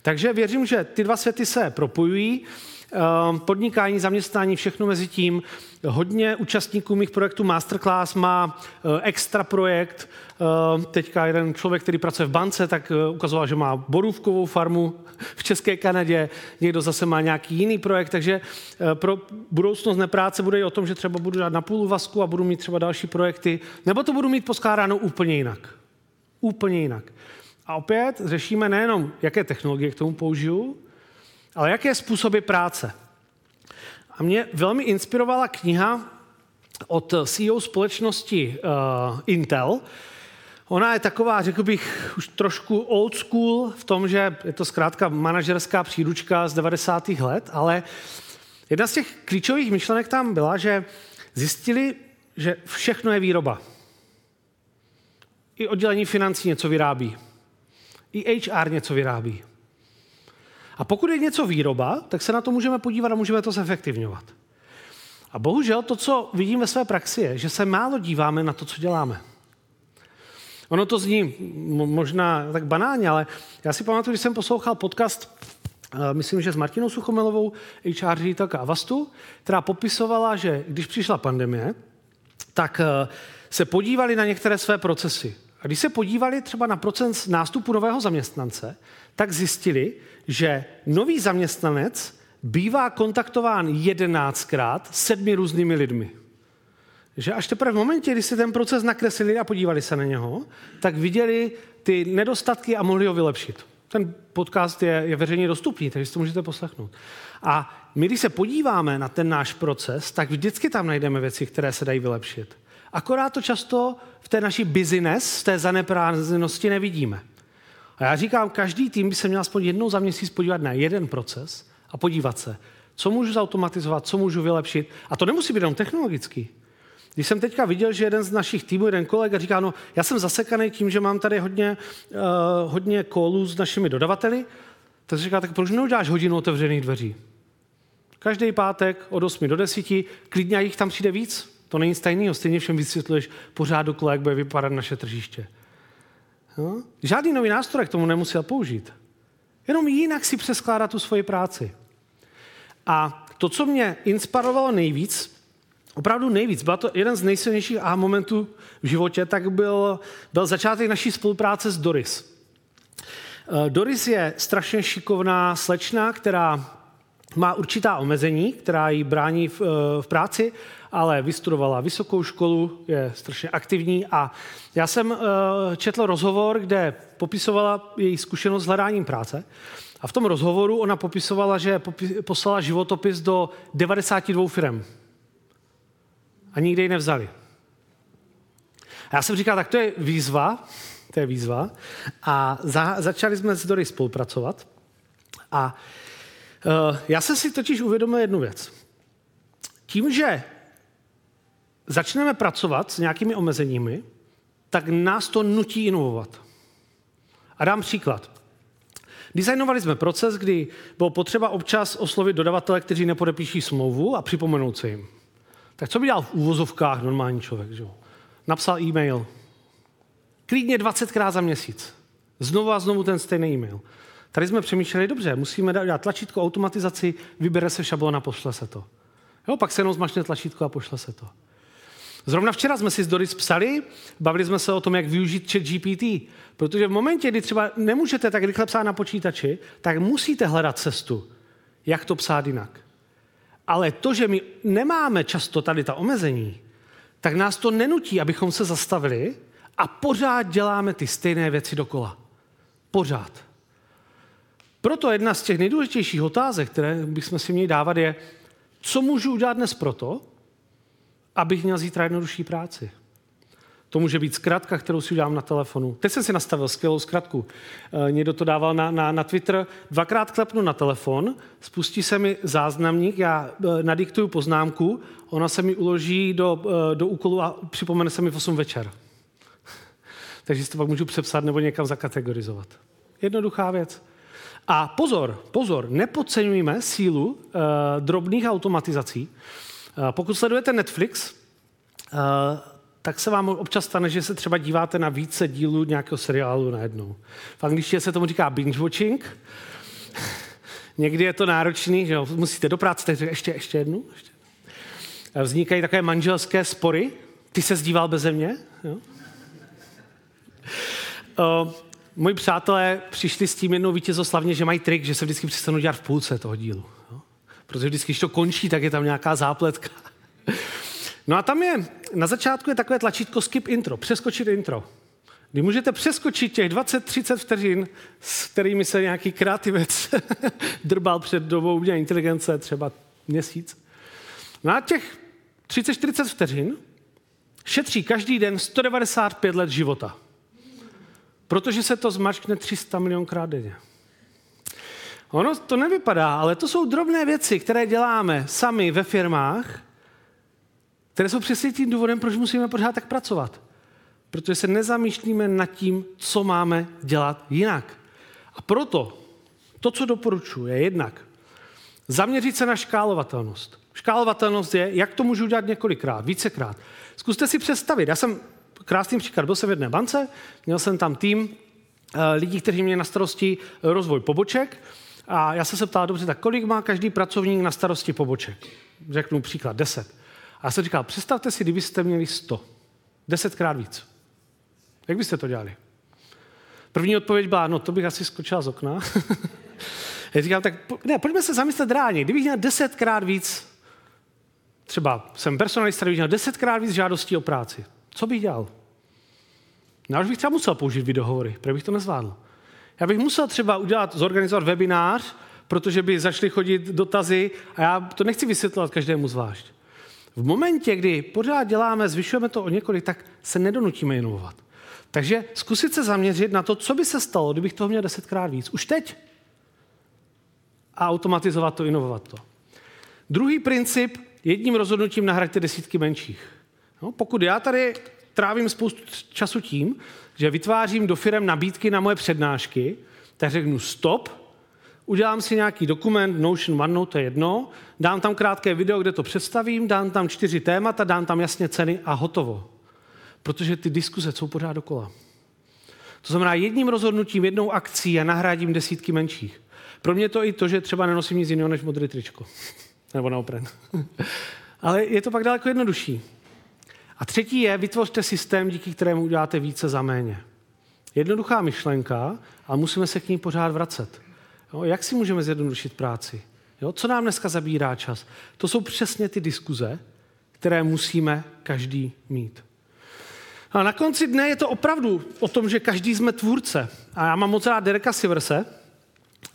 Takže věřím, že ty dva světy se propojují. Ehm, podnikání, zaměstnání, všechno mezi tím. Hodně účastníků mých projektů Masterclass má eh, extra projekt. Ehm, teďka jeden člověk, který pracuje v bance, tak eh, ukazoval, že má borůvkovou farmu v České Kanadě. Někdo zase má nějaký jiný projekt, takže eh, pro budoucnost nepráce bude i o tom, že třeba budu dát na půl vasku a budu mít třeba další projekty, nebo to budu mít poskládáno úplně jinak. Úplně jinak. A opět řešíme nejenom, jaké technologie k tomu použiju, ale jaké způsoby práce. A mě velmi inspirovala kniha od CEO společnosti uh, Intel. Ona je taková, řekl bych, už trošku old school v tom, že je to zkrátka manažerská příručka z 90. let, ale jedna z těch klíčových myšlenek tam byla, že zjistili, že všechno je výroba. I oddělení financí něco vyrábí. I HR něco vyrábí. A pokud je něco výroba, tak se na to můžeme podívat a můžeme to zefektivňovat. A bohužel to, co vidím ve své praxi, je, že se málo díváme na to, co děláme. Ono to zní možná tak banálně, ale já si pamatuju, když jsem poslouchal podcast, eh, myslím, že s Martinou Suchomelovou, HR ředitelka Avastu, která popisovala, že když přišla pandemie, tak eh, se podívali na některé své procesy. A když se podívali třeba na procent nástupu nového zaměstnance, tak zjistili, že nový zaměstnanec bývá kontaktován jedenáctkrát sedmi různými lidmi. Že až teprve v momentě, kdy si ten proces nakreslili a podívali se na něho, tak viděli ty nedostatky a mohli ho vylepšit. Ten podcast je, je veřejně dostupný, takže si to můžete poslechnout. A my, když se podíváme na ten náš proces, tak vždycky tam najdeme věci, které se dají vylepšit. Akorát to často v té naší business, v té zaneprázdněnosti nevidíme. A já říkám, každý tým by se měl aspoň jednou za měsíc podívat na jeden proces a podívat se, co můžu zautomatizovat, co můžu vylepšit. A to nemusí být jenom technologický. Když jsem teďka viděl, že jeden z našich týmů, jeden kolega říká, no já jsem zasekaný tím, že mám tady hodně, uh, hodně kolů s našimi dodavateli, tak říká, tak proč neuděláš hodinu otevřených dveří? Každý pátek od 8 do 10, klidně jich tam přijde víc. To není stejného, stejně všem vysvětluješ pořád dokola, jak bude vypadat naše tržiště. No? Žádný nový nástroj k tomu nemusel použít. Jenom jinak si přeskládat tu svoji práci. A to, co mě inspirovalo nejvíc, opravdu nejvíc, byl to jeden z nejsilnějších a momentů v životě, tak byl, byl začátek naší spolupráce s Doris. Eh, Doris je strašně šikovná slečna, která má určitá omezení, která jí brání v, eh, v práci, ale vystudovala vysokou školu, je strašně aktivní a já jsem eh, četl rozhovor, kde popisovala její zkušenost s hledáním práce a v tom rozhovoru ona popisovala, že poslala životopis do 92 firm a nikdy ji nevzali. A já jsem říkal, tak to je výzva, to je výzva. A za, začali jsme s Dory spolupracovat. A uh, já jsem si totiž uvědomil jednu věc. Tím, že začneme pracovat s nějakými omezeními, tak nás to nutí inovovat. A dám příklad. Designovali jsme proces, kdy bylo potřeba občas oslovit dodavatele, kteří nepodepíší smlouvu a připomenout se jim. Tak co by dělal v úvozovkách normální člověk? Že? Napsal e-mail. Klidně 20krát za měsíc. Znovu a znovu ten stejný e-mail. Tady jsme přemýšleli, dobře, musíme dát tlačítko automatizaci, vybere se šablona, pošle se to. Jo, pak se jenom zmačne tlačítko a pošle se to. Zrovna včera jsme si s Doris psali, bavili jsme se o tom, jak využít chat GPT, protože v momentě, kdy třeba nemůžete tak rychle psát na počítači, tak musíte hledat cestu, jak to psát jinak. Ale to, že my nemáme často tady ta omezení, tak nás to nenutí, abychom se zastavili a pořád děláme ty stejné věci dokola. Pořád. Proto jedna z těch nejdůležitějších otázek, které bychom si měli dávat, je, co můžu udělat dnes proto, abych měl zítra jednodušší práci. To může být zkratka, kterou si udělám na telefonu. Teď jsem si nastavil skvělou zkratku. E, někdo to dával na, na, na Twitter. Dvakrát klepnu na telefon, spustí se mi záznamník, já e, nadiktuju poznámku, ona se mi uloží do, e, do úkolu a připomene se mi v 8 večer. Takže si to pak můžu přepsat nebo někam zakategorizovat. Jednoduchá věc. A pozor, pozor, nepodceňujme sílu uh, drobných automatizací. Uh, pokud sledujete Netflix, uh, tak se vám občas stane, že se třeba díváte na více dílů nějakého seriálu najednou. V angličtině se tomu říká binge watching. Někdy je to náročný, že jo, musíte do práce, takže ještě, ještě jednu. Ještě. Vznikají takové manželské spory. Ty se zdíval beze mě. Jo? Uh, moji přátelé přišli s tím jednou vítězoslavně, že mají trik, že se vždycky přestanou dělat v půlce toho dílu. Protože vždycky, když to končí, tak je tam nějaká zápletka. No a tam je, na začátku je takové tlačítko skip intro, přeskočit intro. Kdy můžete přeskočit těch 20-30 vteřin, s kterými se nějaký kreativec drbal před dobou umělé inteligence, třeba měsíc. No a těch 30-40 vteřin šetří každý den 195 let života. Protože se to zmačkne 300 milionkrát denně. Ono to nevypadá, ale to jsou drobné věci, které děláme sami ve firmách, které jsou přesně tím důvodem, proč musíme pořád tak pracovat. Protože se nezamýšlíme nad tím, co máme dělat jinak. A proto to, co doporučuji, je jednak zaměřit se na škálovatelnost. Škálovatelnost je, jak to můžu dělat několikrát, vícekrát. Zkuste si představit, já jsem krásný příklad, byl jsem v jedné bance, měl jsem tam tým eh, lidí, kteří měli na starosti rozvoj poboček a já jsem se ptal, dobře, tak kolik má každý pracovník na starosti poboček? Řeknu příklad, 10. A já jsem říkal, představte si, kdybyste měli 100. Desetkrát víc. Jak byste to dělali? První odpověď byla, no to bych asi skočila z okna. já říkám, tak ne, pojďme se zamyslet reálně. Kdybych měl desetkrát víc, třeba jsem personalista, kdybych měl desetkrát víc žádostí o práci, co bych dělal? No, už bych třeba musel použít videohovory, protože bych to nezvládl. Já bych musel třeba udělat, zorganizovat webinář, protože by začaly chodit dotazy a já to nechci vysvětlovat každému zvlášť. V momentě, kdy pořád děláme, zvyšujeme to o několik, tak se nedonutíme inovovat. Takže zkusit se zaměřit na to, co by se stalo, kdybych toho měl desetkrát víc. Už teď. A automatizovat to, inovovat to. Druhý princip, jedním rozhodnutím nahraďte desítky menších. No, pokud já tady trávím spoustu času tím, že vytvářím do firem nabídky na moje přednášky, tak řeknu stop, udělám si nějaký dokument, Notion, OneNote, to je jedno, dám tam krátké video, kde to představím, dám tam čtyři témata, dám tam jasně ceny a hotovo. Protože ty diskuze jsou pořád dokola. To znamená, jedním rozhodnutím, jednou akcí a nahradím desítky menších. Pro mě to i to, že třeba nenosím nic jiného než modrý tričko. Nebo naopren. Ale je to pak daleko jednodušší. A třetí je, vytvořte systém, díky kterému uděláte více za méně. Jednoduchá myšlenka, a musíme se k ní pořád vracet. Jo, jak si můžeme zjednodušit práci? Jo, co nám dneska zabírá čas? To jsou přesně ty diskuze, které musíme každý mít. A na konci dne je to opravdu o tom, že každý jsme tvůrce. A já mám moc rád Dereka Siverse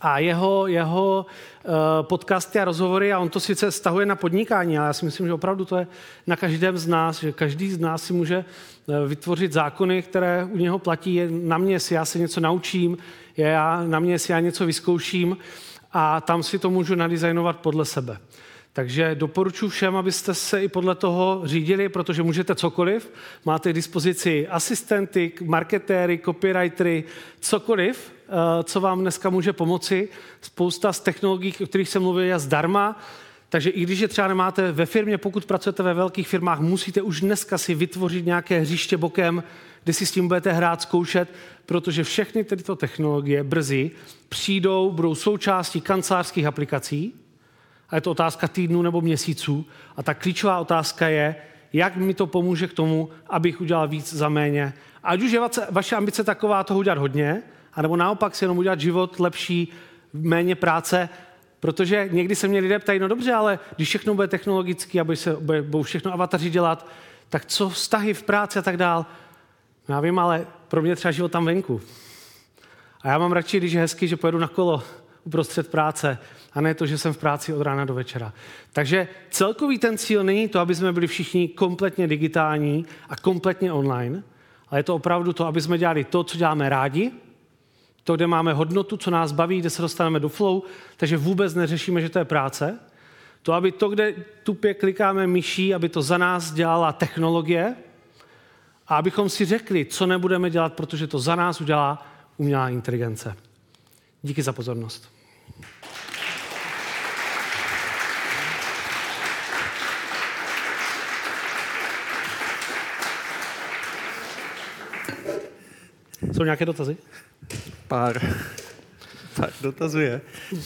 a jeho, jeho uh, podcasty a rozhovory a on to sice stahuje na podnikání, ale já si myslím, že opravdu to je na každém z nás, že každý z nás si může uh, vytvořit zákony, které u něho platí. Je na mě, jestli já se něco naučím, je já, na mě, jestli já něco vyzkouším a tam si to můžu nadizajnovat podle sebe. Takže doporučuji všem, abyste se i podle toho řídili, protože můžete cokoliv. Máte k dispozici asistenty, marketéry, copywritery, cokoliv, eh, co vám dneska může pomoci. Spousta z technologií, o kterých jsem mluvil, je zdarma. Takže i když je třeba nemáte ve firmě, pokud pracujete ve velkých firmách, musíte už dneska si vytvořit nějaké hřiště bokem, kde si s tím budete hrát, zkoušet, protože všechny tyto technologie brzy přijdou, budou součástí kancelářských aplikací, a je to otázka týdnů nebo měsíců. A ta klíčová otázka je, jak mi to pomůže k tomu, abych udělal víc za méně. Ať už je vaše ambice taková toho udělat hodně, anebo naopak si jenom udělat život lepší, méně práce, protože někdy se mě lidé ptají, no dobře, ale když všechno bude technologicky a bude se, budou všechno avataři dělat, tak co vztahy v práci a tak dál? No já vím, ale pro mě třeba život tam venku. A já mám radši, když je hezky, že pojedu na kolo uprostřed práce, a ne to, že jsem v práci od rána do večera. Takže celkový ten cíl není to, aby jsme byli všichni kompletně digitální a kompletně online, ale je to opravdu to, aby jsme dělali to, co děláme rádi, to, kde máme hodnotu, co nás baví, kde se dostaneme do flow, takže vůbec neřešíme, že to je práce. To, aby to, kde tupě klikáme myší, aby to za nás dělala technologie a abychom si řekli, co nebudeme dělat, protože to za nás udělá umělá inteligence. Díky za pozornost. Jsou nějaké dotazy?
Pár. Pár dotazů je. Uh,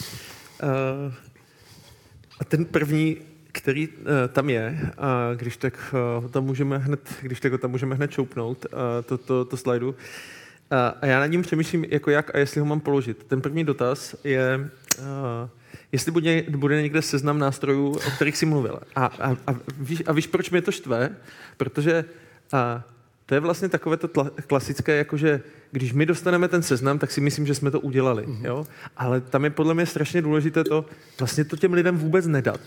a ten první, který uh, tam je, a když tak uh, tam můžeme hned, když tak ho tam můžeme hned čoupnout, to, to, to slajdu. A já nad ním přemýšlím, jako jak a jestli ho mám položit. Ten první dotaz je, jestli bude, bude někde seznam nástrojů, o kterých jsi mluvil. A, a, a, víš, a víš, proč mě to štve? Protože uh, to je vlastně takové to klasické, jakože když my dostaneme ten seznam, tak si myslím, že jsme to udělali. Mm-hmm. Jo? Ale tam je podle mě strašně důležité to vlastně to těm lidem vůbec nedat.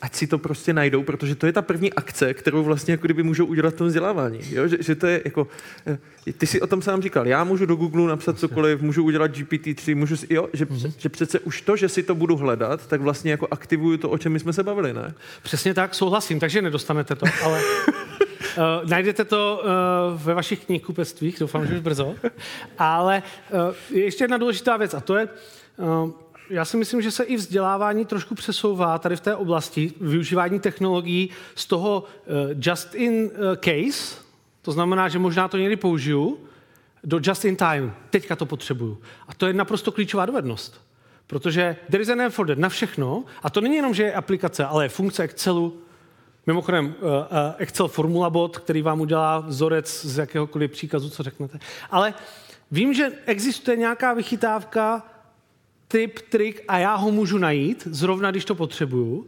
Ať si to prostě najdou, protože to je ta první akce, kterou vlastně jako kdyby můžou udělat v tom vzdělávání. Jo? Že, že, to je jako, eh, ty si o tom sám říkal, já můžu do Google napsat cokoliv, můžu udělat GPT-3, můžu, jo, že, mm-hmm. že přece už to, že si to budu hledat, tak vlastně jako aktivuju to, o čem my jsme se bavili, ne?
Přesně tak, souhlasím, takže nedostanete to, ale Uh, najdete to uh, ve vašich knihkupectvích, doufám, že už brzo. Ale uh, ještě jedna důležitá věc, a to je, uh, já si myslím, že se i vzdělávání trošku přesouvá tady v té oblasti využívání technologií z toho uh, just in case, to znamená, že možná to někdy použiju, do just in time, teďka to potřebuju. A to je naprosto klíčová dovednost. Protože there is an for that na všechno, a to není jenom, že je aplikace, ale je funkce Excelu, Mimochodem, eh, eh, Excel Formula Bot, který vám udělá vzorec z jakéhokoliv příkazu, co řeknete. Ale vím, že existuje nějaká vychytávka, tip, trik a já ho můžu najít, zrovna když to potřebuju.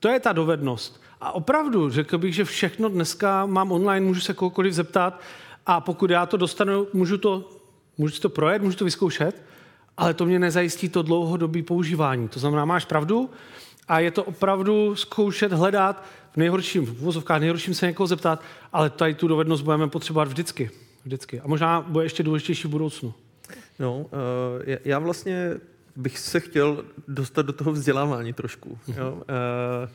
To je ta dovednost. A opravdu, řekl bych, že všechno dneska mám online, můžu se kohokoliv zeptat a pokud já to dostanu, můžu to, můžu to projet, můžu to vyzkoušet, ale to mě nezajistí to dlouhodobé používání. To znamená, máš pravdu a je to opravdu zkoušet, hledat, v nejhorším, v vozovkách nejhorším se někoho zeptat, ale tady tu dovednost budeme potřebovat vždycky. vždycky. A možná bude ještě důležitější v budoucnu.
No, uh, já vlastně bych se chtěl dostat do toho vzdělávání trošku. Jo? Uh,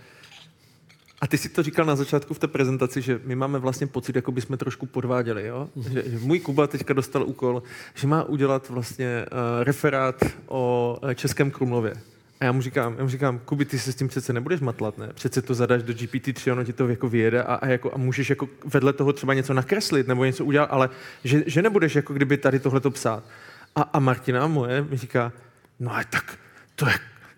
A ty si to říkal na začátku v té prezentaci, že my máme vlastně pocit, jako bychom trošku podváděli, jo? Že, že můj Kuba teďka dostal úkol, že má udělat vlastně uh, referát o Českém Krumlově. A já mu říkám, já mu říkám, Kubi, ty se s tím přece nebudeš matlat, ne? Přece to zadáš do GPT-3, ono ti to jako vyjede a, a, jako, a můžeš jako vedle toho třeba něco nakreslit nebo něco udělat, ale že, že nebudeš jako kdyby tady tohle to psát. A, a Martina moje mi říká, no ale tak to je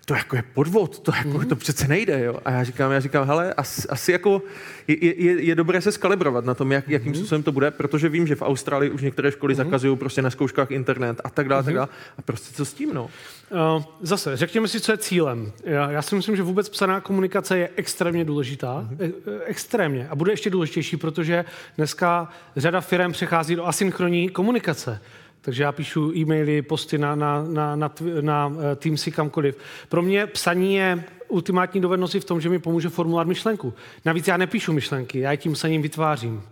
to jako je podvod, to, jako, mm. to přece nejde. Jo? A já říkám, já říkám, hele, asi, asi jako je, je, je, dobré se skalibrovat na tom, jak, jakým mm. způsobem to bude, protože vím, že v Austrálii už některé školy mm. zakazují prostě na zkouškách internet a tak dále, mm. tak dále. A prostě co s tím, no?
Uh, zase, řekněme si, co je cílem. Já, já si myslím, že vůbec psaná komunikace je extrémně důležitá. Mm. E, extrémně. A bude ještě důležitější, protože dneska řada firm přechází do asynchronní komunikace. Takže já píšu e-maily, posty na, na, na, na, na eh, Teamsy kamkoliv. Pro mě psaní je ultimátní dovednosti v tom, že mi pomůže formulovat myšlenku. Navíc já nepíšu myšlenky, já je tím psaním vytvářím.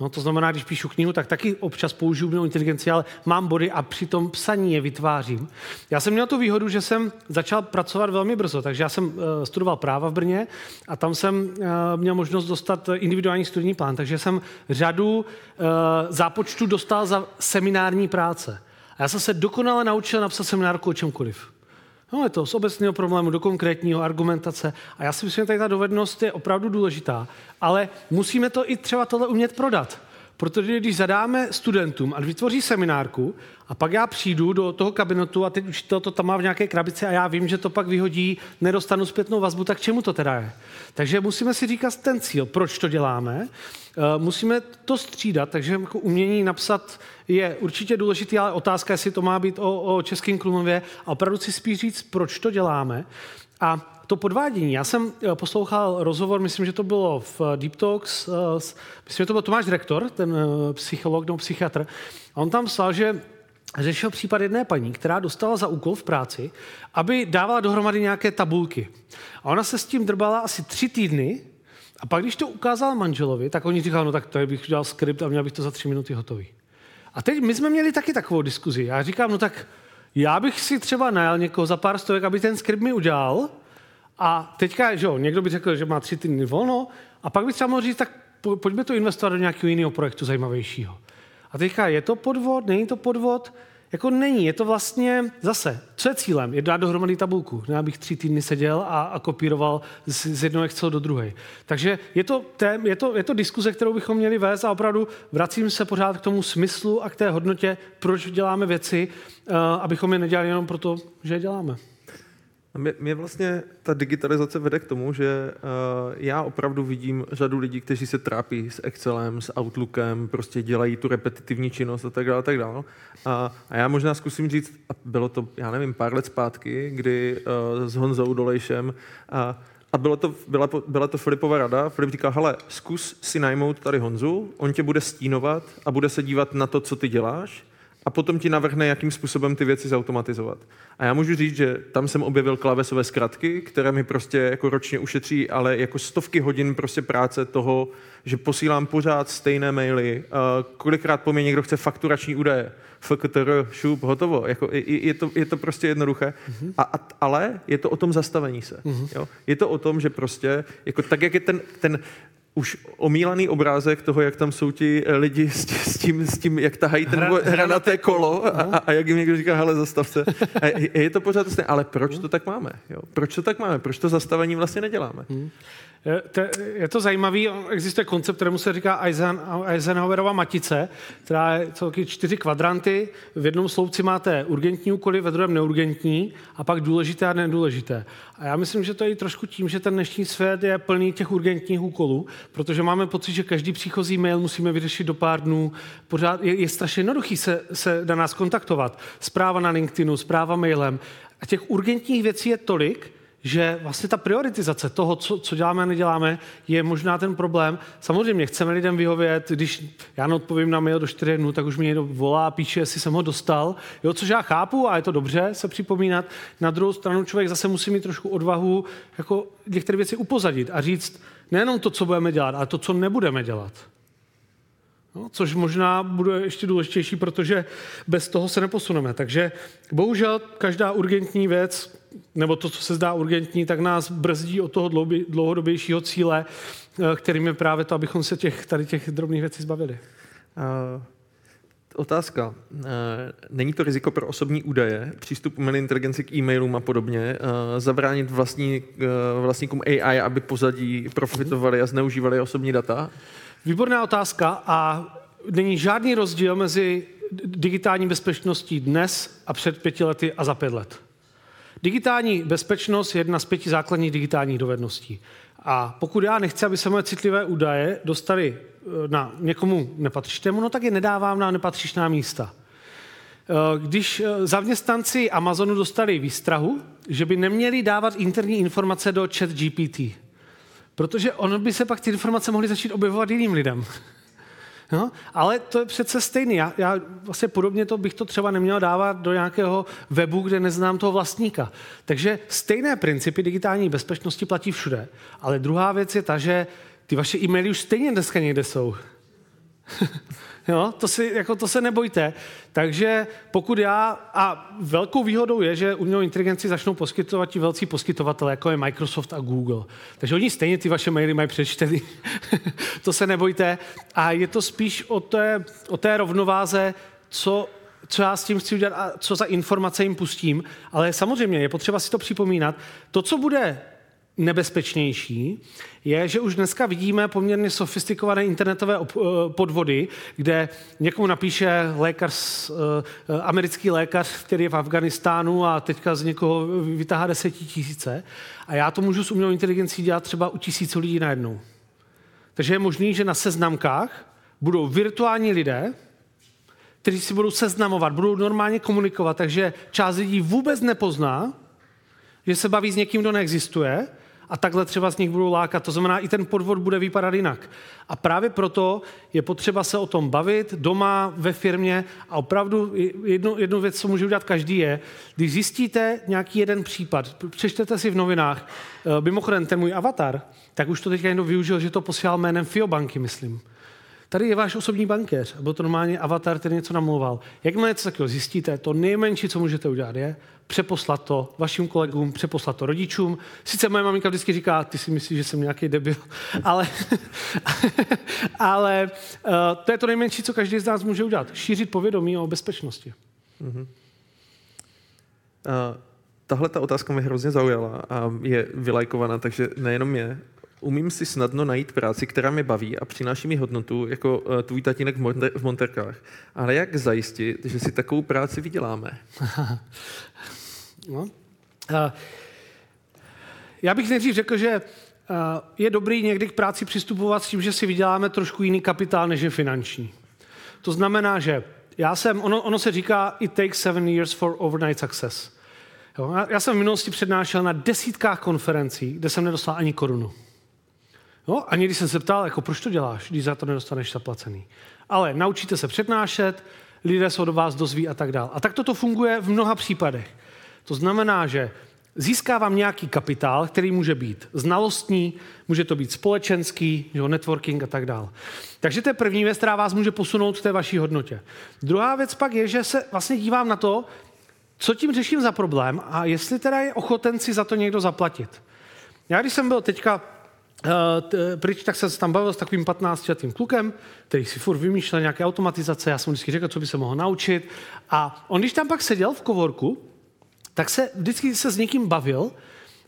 No, to znamená, když píšu knihu, tak taky občas použiju umělou inteligenci, ale mám body a při tom psaní je vytvářím. Já jsem měl tu výhodu, že jsem začal pracovat velmi brzo, takže já jsem uh, studoval práva v Brně a tam jsem uh, měl možnost dostat individuální studijní plán, takže jsem řadu uh, zápočtu dostal za seminární práce. A já jsem se dokonale naučil napsat seminárku o čemkoliv. No, je to z obecného problému do konkrétního argumentace. A já si myslím, že tady ta dovednost je opravdu důležitá. Ale musíme to i třeba tohle umět prodat. Protože když zadáme studentům a vytvoří seminárku a pak já přijdu do toho kabinetu a teď učitel to tam má v nějaké krabici a já vím, že to pak vyhodí, nedostanu zpětnou vazbu, tak čemu to teda je? Takže musíme si říkat ten cíl, proč to děláme. Eh, musíme to střídat, takže jako umění napsat je určitě důležitý, ale otázka, jestli to má být o, o českém Krumlově a opravdu si spíš říct, proč to děláme. A to podvádění. Já jsem eh, poslouchal rozhovor, myslím, že to bylo v eh, Deep Talks, myslím, že to byl Tomáš Rektor, ten psycholog nebo psychiatr, a on tam psal, že řešil případ jedné paní, která dostala za úkol v práci, aby dávala dohromady nějaké tabulky. A ona se s tím drbala asi tři týdny a pak, když to ukázal manželovi, tak oni říkali, no tak to bych udělal skript a měl bych to za tři minuty hotový. A teď my jsme měli taky takovou diskuzi. Já říkám, no tak já bych si třeba najal někoho za pár stovek, aby ten skript mi udělal. A teďka, že jo, někdo by řekl, že má tři týdny volno, a pak by třeba mohl říct, tak pojďme to investovat do nějakého jiného projektu zajímavějšího. A teďka je to podvod, není to podvod? Jako není, je to vlastně zase, co je cílem? Je dát dohromady tabulku. Ne, abych tři týdny seděl a, a kopíroval z, z jednoho Excel do druhé. Takže je to, tém, je, to, je to diskuze, kterou bychom měli vést a opravdu vracím se pořád k tomu smyslu a k té hodnotě, proč děláme věci, uh, abychom je nedělali jenom proto, že je děláme.
Mě, vlastně ta digitalizace vede k tomu, že uh, já opravdu vidím řadu lidí, kteří se trápí s Excelem, s Outlookem, prostě dělají tu repetitivní činnost a tak dále, a tak dále. A, a já možná zkusím říct, a bylo to, já nevím, pár let zpátky, kdy uh, s Honzou Dolejšem a a bylo to, byla, byla to Filipova rada. Filip říkal, hele, zkus si najmout tady Honzu, on tě bude stínovat a bude se dívat na to, co ty děláš a potom ti navrhne, jakým způsobem ty věci zautomatizovat. A já můžu říct, že tam jsem objevil klávesové zkratky, které mi prostě jako ročně ušetří, ale jako stovky hodin prostě práce toho, že posílám pořád stejné maily, uh, kolikrát po mě někdo chce fakturační údaje, FKTR, šup, hotovo. Jako, je, je, to, je to prostě jednoduché. Mm-hmm. A, a, ale je to o tom zastavení se. Mm-hmm. Jo? Je to o tom, že prostě, jako tak, jak je ten, ten už omílaný obrázek toho, jak tam jsou ti eh, lidi s, s, tím, s tím, jak tahají ten hra, hranaté kolo a, a, a jak jim někdo říká, hele, zastav se. A je, je to pořád stejné, ale proč to tak máme? Jo? Proč to tak máme? Proč to zastavení vlastně neděláme? Hmm.
Je to zajímavý, existuje koncept, kterému se říká Eisenhowerova matice, která je celky čtyři kvadranty. V jednom sloupci máte urgentní úkoly, ve druhém neurgentní a pak důležité a nedůležité. A já myslím, že to je i trošku tím, že ten dnešní svět je plný těch urgentních úkolů, protože máme pocit, že každý příchozí mail musíme vyřešit do pár dnů. Pořád je, je strašně jednoduchý se, se na nás kontaktovat. Zpráva na LinkedInu, zpráva mailem. A těch urgentních věcí je tolik, že vlastně ta prioritizace toho, co, co děláme a neděláme, je možná ten problém. Samozřejmě chceme lidem vyhovět, když já neodpovím na mail do 4 dnů, tak už mi někdo volá a píše, jestli jsem ho dostal. Jo, což já chápu a je to dobře se připomínat. Na druhou stranu člověk zase musí mít trošku odvahu jako některé věci upozadit a říct nejenom to, co budeme dělat, ale to, co nebudeme dělat. No, což možná bude ještě důležitější, protože bez toho se neposuneme. Takže bohužel každá urgentní věc, nebo to, co se zdá urgentní, tak nás brzdí od toho dlouhodobějšího cíle, eh, kterým je právě to, abychom se těch, tady těch drobných věcí zbavili. Uh,
otázka. Uh, není to riziko pro osobní údaje, přístup umělé inteligenci k e-mailům a podobně, uh, zabránit vlastní, vlastníkům AI, aby pozadí profitovali a zneužívali osobní data?
Výborná otázka a není žádný rozdíl mezi digitální bezpečností dnes a před pěti lety a za pět let. Digitální bezpečnost je jedna z pěti základních digitálních dovedností. A pokud já nechci, aby se moje citlivé údaje dostaly eh, na někomu nepatřičnému, no tak je nedávám na nepatřičná místa. Eh, když eh, zaměstnanci Amazonu dostali výstrahu, že by neměli dávat interní informace do chat GPT, protože ono by se pak ty informace mohly začít objevovat jiným lidem. No, ale to je přece stejný. Já, já vlastně podobně to bych to třeba neměl dávat do nějakého webu, kde neznám toho vlastníka. Takže stejné principy digitální bezpečnosti platí všude. Ale druhá věc je ta, že ty vaše e-maily už stejně dneska někde jsou. Jo, to, si, jako to se nebojte. Takže pokud já, a velkou výhodou je, že umělou inteligenci začnou poskytovat ti velcí poskytovatele, jako je Microsoft a Google. Takže oni stejně ty vaše maily mají přečtený. to se nebojte. A je to spíš o té, o té rovnováze, co co já s tím chci udělat a co za informace jim pustím. Ale samozřejmě je potřeba si to připomínat. To, co bude nebezpečnější, je, že už dneska vidíme poměrně sofistikované internetové eh, podvody, kde někomu napíše lékař, eh, americký lékař, který je v Afganistánu a teďka z někoho vytáhá desetitisíce a já to můžu s umělou inteligencí dělat třeba u tisíců lidí najednou. Takže je možný, že na seznamkách budou virtuální lidé, kteří si budou seznamovat, budou normálně komunikovat, takže část lidí vůbec nepozná, že se baví s někým, kdo neexistuje, a takhle třeba z nich budou lákat. To znamená, i ten podvod bude vypadat jinak. A právě proto je potřeba se o tom bavit doma, ve firmě a opravdu jednu, jednu věc, co může udělat každý je, když zjistíte nějaký jeden případ, přečtete si v novinách, eh, mimochodem ten můj avatar, tak už to teďka někdo využil, že to posílal jménem Fiobanky, myslím. Tady je váš osobní bankéř, byl to normálně avatar, který něco namlouval. Jakmile něco takového zjistíte, to nejmenší, co můžete udělat, je přeposlat to vašim kolegům, přeposlat to rodičům. Sice moje maminka vždycky říká, ty si myslíš, že jsem nějaký debil, ale, ale uh, to je to nejmenší, co každý z nás může udělat. Šířit povědomí o bezpečnosti. Mm-hmm.
Uh, tahle ta otázka mě hrozně zaujala a je vylajkovaná, takže nejenom je, umím si snadno najít práci, která mě baví a přináší mi hodnotu, jako uh, tvůj tatínek v, monter- v Monterkách. Ale jak zajistit, že si takovou práci vyděláme?
no. uh, já bych nejdřív řekl, že uh, je dobrý někdy k práci přistupovat s tím, že si vyděláme trošku jiný kapitál, než je finanční. To znamená, že já jsem, ono, ono se říká, it takes seven years for overnight success. Jo, já jsem v minulosti přednášel na desítkách konferencí, kde jsem nedostal ani korunu. No, a někdy jsem se ptal, jako proč to děláš, když za to nedostaneš zaplacený. Ale naučíte se přednášet, lidé se od vás dozví a tak dále. A tak toto funguje v mnoha případech. To znamená, že získávám nějaký kapitál, který může být znalostní, může to být společenský, jo, networking a tak dále. Takže to je první věc, která vás může posunout v té vaší hodnotě. Druhá věc pak je, že se vlastně dívám na to, co tím řeším za problém a jestli teda je ochoten si za to někdo zaplatit. Já když jsem byl teďka Uh, pryč, tak jsem se tam bavil s takovým 15-letým klukem, který si furt vymýšlel nějaké automatizace, já jsem vždycky řekl, co by se mohl naučit. A on, když tam pak seděl v kovorku, tak se vždycky se s někým bavil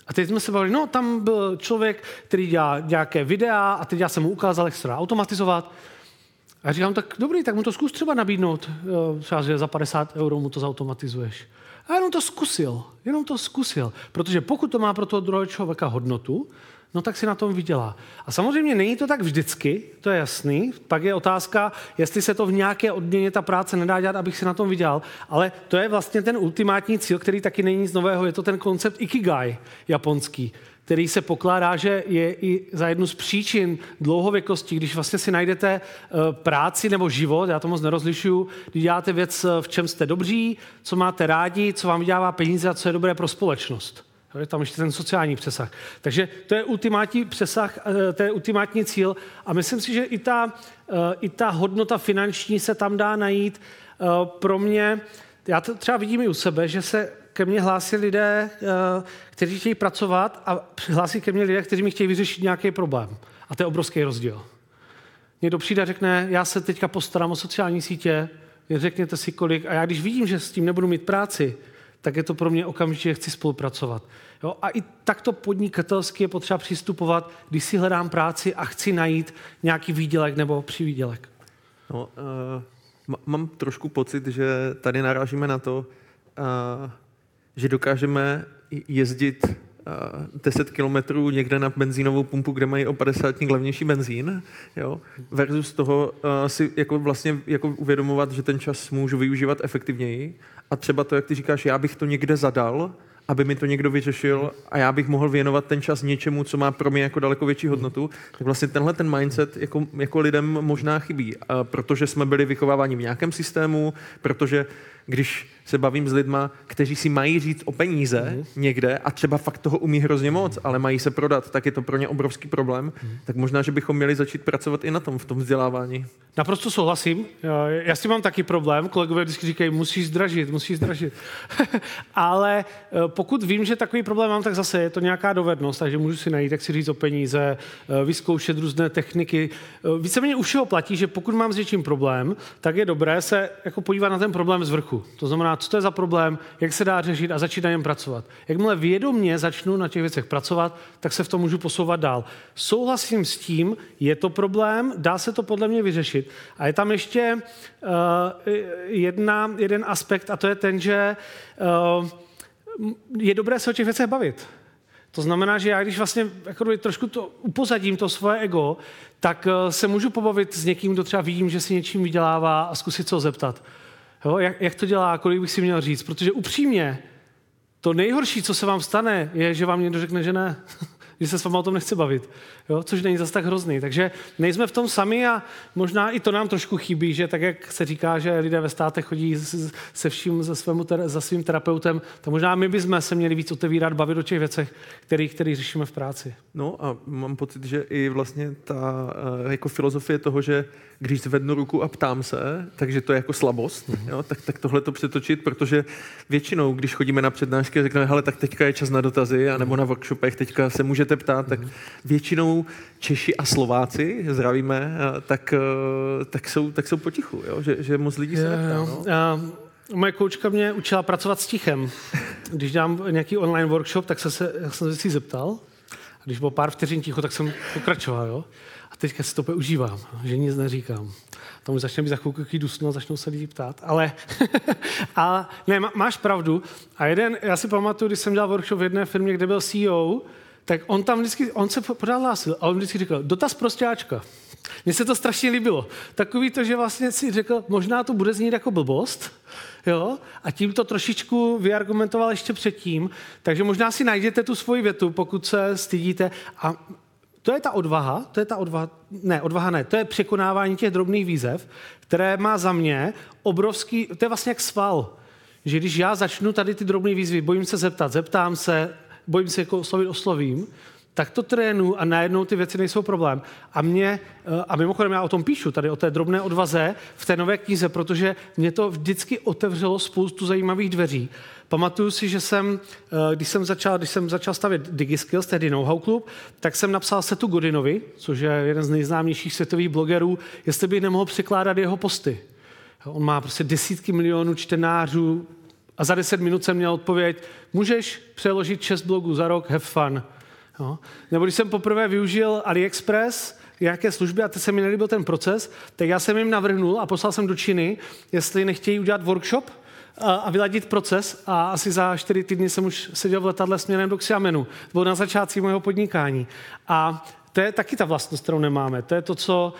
a teď jsme se bavili, no tam byl člověk, který dělá nějaké videa a teď já jsem mu ukázal, jak se dá automatizovat. A já říkám, tak dobrý, tak mu to zkus třeba nabídnout, třeba, že za 50 euro mu to zautomatizuješ. A jenom to zkusil, jenom to zkusil. Protože pokud to má pro toho druhého člověka hodnotu, no tak si na tom vydělá. A samozřejmě není to tak vždycky, to je jasný. Pak je otázka, jestli se to v nějaké odměně ta práce nedá dělat, abych si na tom vydělal. Ale to je vlastně ten ultimátní cíl, který taky není nic nového. Je to ten koncept ikigai japonský, který se pokládá, že je i za jednu z příčin dlouhověkosti, když vlastně si najdete eh, práci nebo život, já to moc nerozlišuju, když děláte věc, eh, v čem jste dobří, co máte rádi, co vám vydělává peníze a co je dobré pro společnost. Je tam ještě ten sociální přesah. Takže to je ultimátní přesah, eh, to je ultimátní cíl a myslím si, že i ta, eh, i ta hodnota finanční se tam dá najít. Eh, pro mě, já to třeba vidím i u sebe, že se ke mně hlásí lidé, kteří chtějí pracovat a hlásí ke mně lidé, kteří mi chtějí vyřešit nějaký problém. A to je obrovský rozdíl. Někdo přijde a řekne, já se teďka postarám o sociální sítě, řekněte si kolik, a já když vidím, že s tím nebudu mít práci, tak je to pro mě okamžitě, chci spolupracovat. Jo? A i takto podnikatelsky je potřeba přistupovat, když si hledám práci a chci najít nějaký výdělek nebo přivýdělek.
No, uh, mám trošku pocit, že tady narážíme na to, uh, že dokážeme jezdit 10 kilometrů někde na benzínovou pumpu, kde mají o 50 levnější benzín, jo, versus toho uh, si jako vlastně jako uvědomovat, že ten čas můžu využívat efektivněji a třeba to, jak ty říkáš, já bych to někde zadal, aby mi to někdo vyřešil a já bych mohl věnovat ten čas něčemu, co má pro mě jako daleko větší hodnotu, tak vlastně tenhle ten mindset jako, jako lidem možná chybí, protože jsme byli vychováváni v nějakém systému, protože když se bavím s lidma, kteří si mají říct o peníze mm. někde a třeba fakt toho umí hrozně moc, ale mají se prodat, tak je to pro ně obrovský problém, mm. tak možná, že bychom měli začít pracovat i na tom, v tom vzdělávání.
Naprosto souhlasím. Já s tím mám taky problém. Kolegové vždycky říkají, musíš zdražit, musíš zdražit. ale eh, pokud vím, že takový problém mám, tak zase je to nějaká dovednost, takže můžu si najít, jak si říct o peníze, eh, vyzkoušet různé techniky. Eh, víceméně u všeho platí, že pokud mám s něčím problém, tak je dobré se jako podívat na ten problém z vrchu. To znamená, co to je za problém, jak se dá řešit a začít na něm pracovat. Jakmile vědomě začnu na těch věcech pracovat, tak se v tom můžu posouvat dál. Souhlasím s tím, je to problém, dá se to podle mě vyřešit. A je tam ještě uh, jedna, jeden aspekt a to je ten, že uh, je dobré se o těch věcech bavit. To znamená, že já když vlastně jako trošku to upozadím, to svoje ego, tak eh, se můžu pobavit s někým, kdo třeba vidím, že si něčím vydělává a zkusit se ho zeptat. Jo, jak, jak to dělá, kolik bych si měl říct. Protože upřímně, to nejhorší, co se vám stane, je, že vám někdo řekne, že ne. že se s váma o tom nechce bavit, jo? což není zase tak hrozný. Takže nejsme v tom sami a možná i to nám trošku chybí, že tak, jak se říká, že lidé ve státech chodí se vším za, svému, za svým terapeutem, tak možná my bychom se měli víc otevírat, bavit o těch věcech, který, který řešíme v práci.
No a mám pocit, že i vlastně ta eh, jako filozofie toho, že když zvednu ruku a ptám se, takže to je jako slabost, mm-hmm. jo? Tak, tak tohle to přetočit, protože většinou, když chodíme na přednášky a řekneme, hele, tak teďka je čas na dotazy, anebo na workshopech, teďka se můžete ptát, tak většinou Češi a Slováci, zdravíme, tak, eh, tak, jsou, tak jsou potichu, jo? Že, že moc lidí se neptá. No?
A moje koučka mě učila pracovat s tichem. Když dám nějaký online workshop, tak se, se, jsem se si zeptal. A když bylo pár vteřin ticho, tak jsem pokračoval. Jo? Teďka si to užívám, že nic neříkám. Tam už začne být za chvilku dusno a začnou se lidi ptát. Ale, a ne, má, máš pravdu. A jeden, já si pamatuju, když jsem dělal workshop v jedné firmě, kde byl CEO, tak on tam vždycky, on se pořád hlásil a on vždycky říkal, dotaz prostěáčka. Mně se to strašně líbilo. Takový to, že vlastně si řekl, možná to bude znít jako blbost, jo? a tím to trošičku vyargumentoval ještě předtím, takže možná si najdete tu svoji větu, pokud se stydíte a to je ta odvaha, to je ta odvaha, ne, odvaha ne, to je překonávání těch drobných výzev, které má za mě obrovský, to je vlastně jak sval, že když já začnu tady ty drobné výzvy, bojím se zeptat, zeptám se, bojím se jako oslovit, oslovím, tak to trénu a najednou ty věci nejsou problém. A mě, eh, a mimochodem já o tom píšu, tady o té drobné odvaze v té nové knize, protože mě to vždycky otevřelo spoustu zajímavých dveří. Pamatuju si, že jsem, eh, když jsem začal, když jsem začal stavět DigiSkills, tedy Know-how Club, tak jsem napsal Setu Godinovi, což je jeden z nejznámějších světových blogerů, jestli bych nemohl překládat jeho posty. On má prostě desítky milionů čtenářů a za deset minut jsem měl odpověď, můžeš přeložit šest blogů za rok, have fun. Jo? Nebo když jsem poprvé využil AliExpress, nějaké služby a teď se mi nelíbil ten proces, tak já jsem jim navrhnul a poslal jsem do Číny, jestli nechtějí udělat workshop a, vyladit proces a asi za čtyři týdny jsem už seděl v letadle směrem do Xiamenu. To bylo na začátku mého podnikání. A to je taky ta vlastnost, kterou nemáme. To je to, co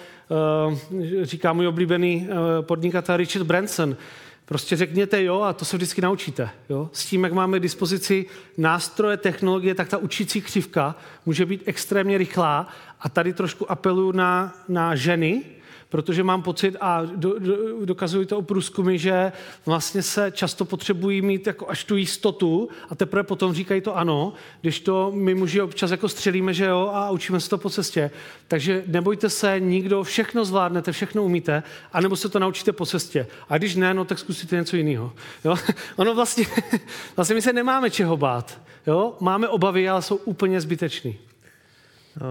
uh, říká můj oblíbený uh, podnikatel Richard Branson. Prostě řekněte jo a to se vždycky naučíte. Jo? S tím, jak máme k dispozici nástroje, technologie, tak ta učící křivka může být extrémně rychlá a tady trošku apeluju na, na ženy, protože mám pocit a do, do, dokazují to o průzkumy, že vlastně se často potřebují mít jako až tu jistotu a teprve potom říkají to ano, když to my muži občas jako střelíme, že jo, a učíme se to po cestě. Takže nebojte se, nikdo všechno zvládnete, všechno umíte, anebo se to naučíte po cestě. A když ne, no tak zkusíte něco jiného. Jo? Ono vlastně, vlastně my se nemáme čeho bát. Jo? Máme obavy, ale jsou úplně zbytečný.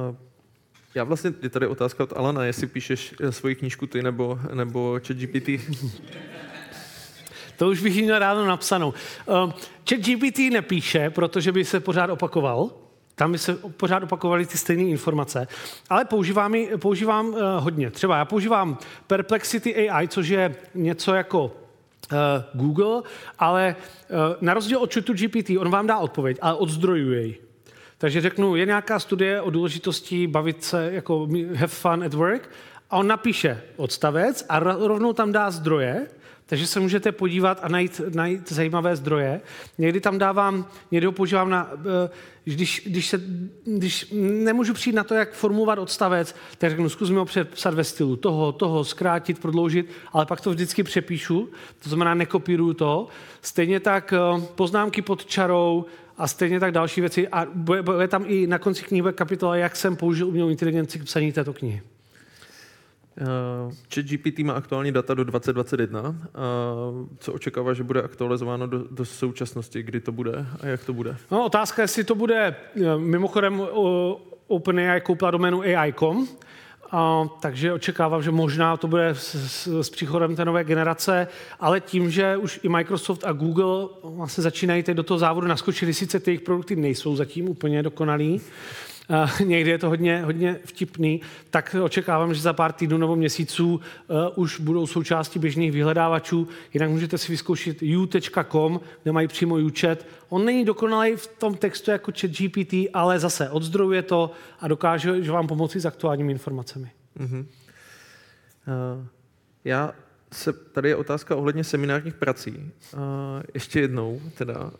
Uh, já vlastně, je tady otázka od Alana, jestli píšeš eh, svoji knížku ty nebo, nebo ChatGPT.
To už bych měl ráno napsanou. Uh, ChatGPT nepíše, protože by se pořád opakoval. Tam by se pořád opakovaly ty stejné informace. Ale používám, používám uh, hodně. Třeba já používám Perplexity AI, což je něco jako uh, Google, ale na rozdíl od ChatGPT, on vám dá odpověď, ale odzdrojuje jej. Takže řeknu, je nějaká studie o důležitosti bavit se, jako have fun at work, a on napíše odstavec a rovnou tam dá zdroje, takže se můžete podívat a najít, najít zajímavé zdroje. Někdy tam dávám, někdy ho používám na, eh, když, když, se, když nemůžu přijít na to, jak formulovat odstavec, tak řeknu, zkus mi ho přepsat ve stylu toho, toho, zkrátit, prodloužit, ale pak to vždycky přepíšu, to znamená nekopíruju to. Stejně tak eh, poznámky pod čarou, a stejně tak další věci. A bude, bude tam i na konci knihy bude kapitola, jak jsem použil umělou inteligenci k psaní této knihy.
Uh, Chat GPT má aktuální data do 2021. Uh, co očekává, že bude aktualizováno do, do současnosti? Kdy to bude a jak to bude?
No, otázka, jestli to bude, eh, mimochodem uh, OpenAI koupila doménu AI.com, a, takže očekávám, že možná to bude s, s, s příchodem té nové generace, ale tím, že už i Microsoft a Google vlastně začínají teď do toho závodu naskočili, sice ty jejich produkty nejsou zatím úplně dokonalý, někdy je to hodně, hodně vtipný, tak očekávám, že za pár týdnů nebo měsíců uh, už budou součástí běžných vyhledávačů. Jinak můžete si vyzkoušet u.com, kde mají přímo UChat. On není dokonalý v tom textu jako chat GPT, ale zase odzdrojuje to a dokáže že vám pomoci s aktuálními informacemi. Uh-huh.
Uh, já se, tady je otázka ohledně seminárních prací. Uh, ještě jednou, teda, uh,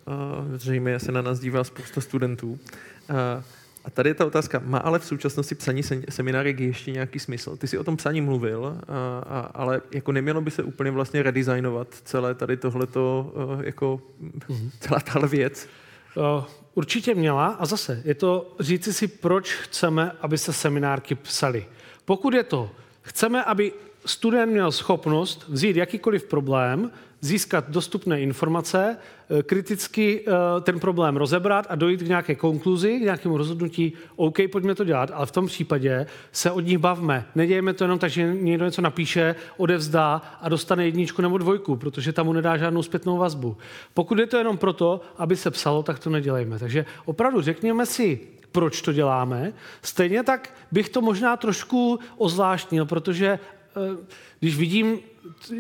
zřejmě se na nás dívá spousta studentů. Uh, a tady je ta otázka, má ale v současnosti psaní seminárek ještě nějaký smysl? Ty jsi o tom psaní mluvil, a, a, ale jako nemělo by se úplně vlastně redesignovat celé tady tohleto, jako mm-hmm. celá tahle věc?
Určitě měla a zase je to říci si, proč chceme, aby se seminárky psaly. Pokud je to, chceme, aby student měl schopnost vzít jakýkoliv problém, získat dostupné informace, eh, kriticky eh, ten problém rozebrat a dojít k nějaké konkluzi, k nějakému rozhodnutí, OK, pojďme to dělat, ale v tom případě se od nich bavme. Nedějeme to jenom tak, že někdo něco napíše, odevzdá a dostane jedničku nebo dvojku, protože tam mu nedá žádnou zpětnou vazbu. Pokud je to jenom proto, aby se psalo, tak to nedělejme. Takže opravdu řekněme si, proč to děláme. Stejně tak bych to možná trošku ozvláštnil, protože když vidím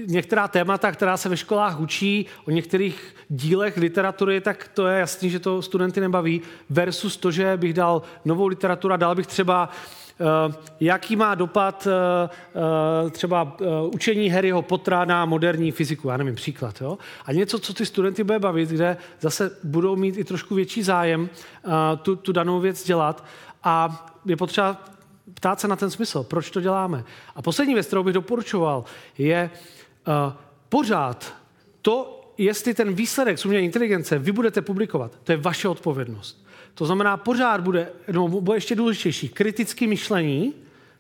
některá témata, která se ve školách učí o některých dílech literatury, tak to je jasný, že to studenty nebaví, versus to, že bych dal novou literaturu a dal bych třeba Uh, jaký má dopad uh, třeba učení Harryho Pottera na moderní fyziku, já nevím, příklad. Jo? A něco, co ty studenty bude bavit, kde zase budou mít i trošku větší zájem tu, tu danou věc dělat a je potřeba ptát se na ten smysl, proč to děláme. A poslední věc, kterou bych doporučoval, je uh, pořád to, jestli ten výsledek z umělé inteligence vy budete publikovat, to je vaše odpovědnost. To znamená, pořád bude, no, bude ještě důležitější, kritické myšlení,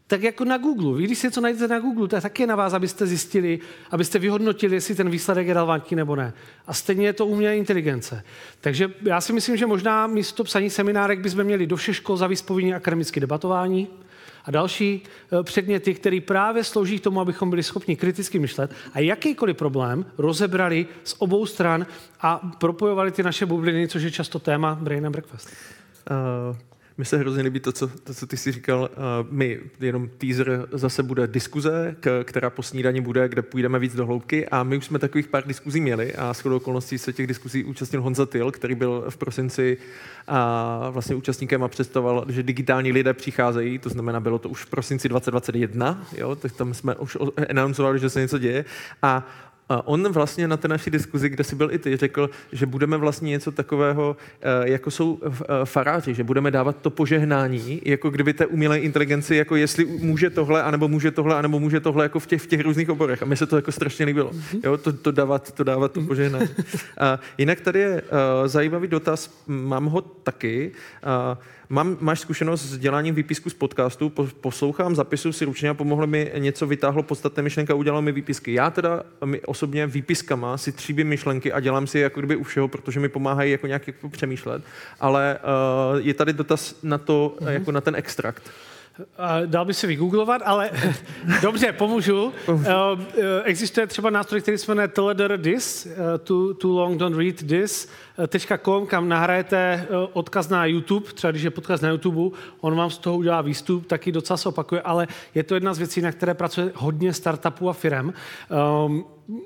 tak jako na Google. Vy, když si něco najdete na Google, to je taky na vás, abyste zjistili, abyste vyhodnotili, jestli ten výsledek je relevantní nebo ne. A stejně je to umělé inteligence. Takže já si myslím, že možná místo psaní seminárek bychom měli do všech škol zavést povinně akademické debatování, a další eh, předměty, které právě slouží k tomu, abychom byli schopni kriticky myšlet a jakýkoliv problém rozebrali z obou stran a propojovali ty naše bubliny, což je často téma Brain and Breakfast.
Uh, mně se hrozně líbí to, co, to, co ty jsi říkal. Uh, my, jenom teaser, zase bude diskuze, k, která po snídani bude, kde půjdeme víc do hloubky a my už jsme takových pár diskuzí měli a shodou okolností se těch diskuzí účastnil Honza Tyl, který byl v prosinci a vlastně účastníkem a představoval, že digitální lidé přicházejí, to znamená, bylo to už v prosinci 2021, jo, tak tam jsme už announcovali, že se něco děje a A on vlastně na té naší diskuzi, kde jsi byl i ty, řekl, že budeme vlastně něco takového, eh, jako jsou eh, faráři, že budeme dávat to požehnání, jako kdyby té umělé inteligenci, jako jestli může tohle, anebo může tohle, anebo může tohle, jako v těch, v těch různých oborech. A mi se to jako strašně líbilo. Jo, to, to dávat, to dávat to požehnání. A jinak tady je uh, zajímavý dotaz, mám ho taky. Uh, Mám, máš zkušenost s děláním výpisku z podcastu, po, poslouchám zapisu si ručně a pomohlo mi něco, vytáhlo podstatné myšlenka, udělalo mi výpisky. Já teda mi osobně výpiskama si tříbím myšlenky a dělám si je jako kdyby u všeho, protože mi pomáhají jako nějak jako přemýšlet, ale uh, je tady dotaz na to, mm-hmm. jako na ten extrakt.
Dal by se vygooglovat, ale dobře, pomůžu. Uh, existuje třeba nástroj, který se jmenuje Teledor This, too, too long don't read this, .com, kam nahrajete odkaz na YouTube, třeba když je podcast na YouTube, on vám z toho udělá výstup, taky docela se opakuje, ale je to jedna z věcí, na které pracuje hodně startupů a firm. Um,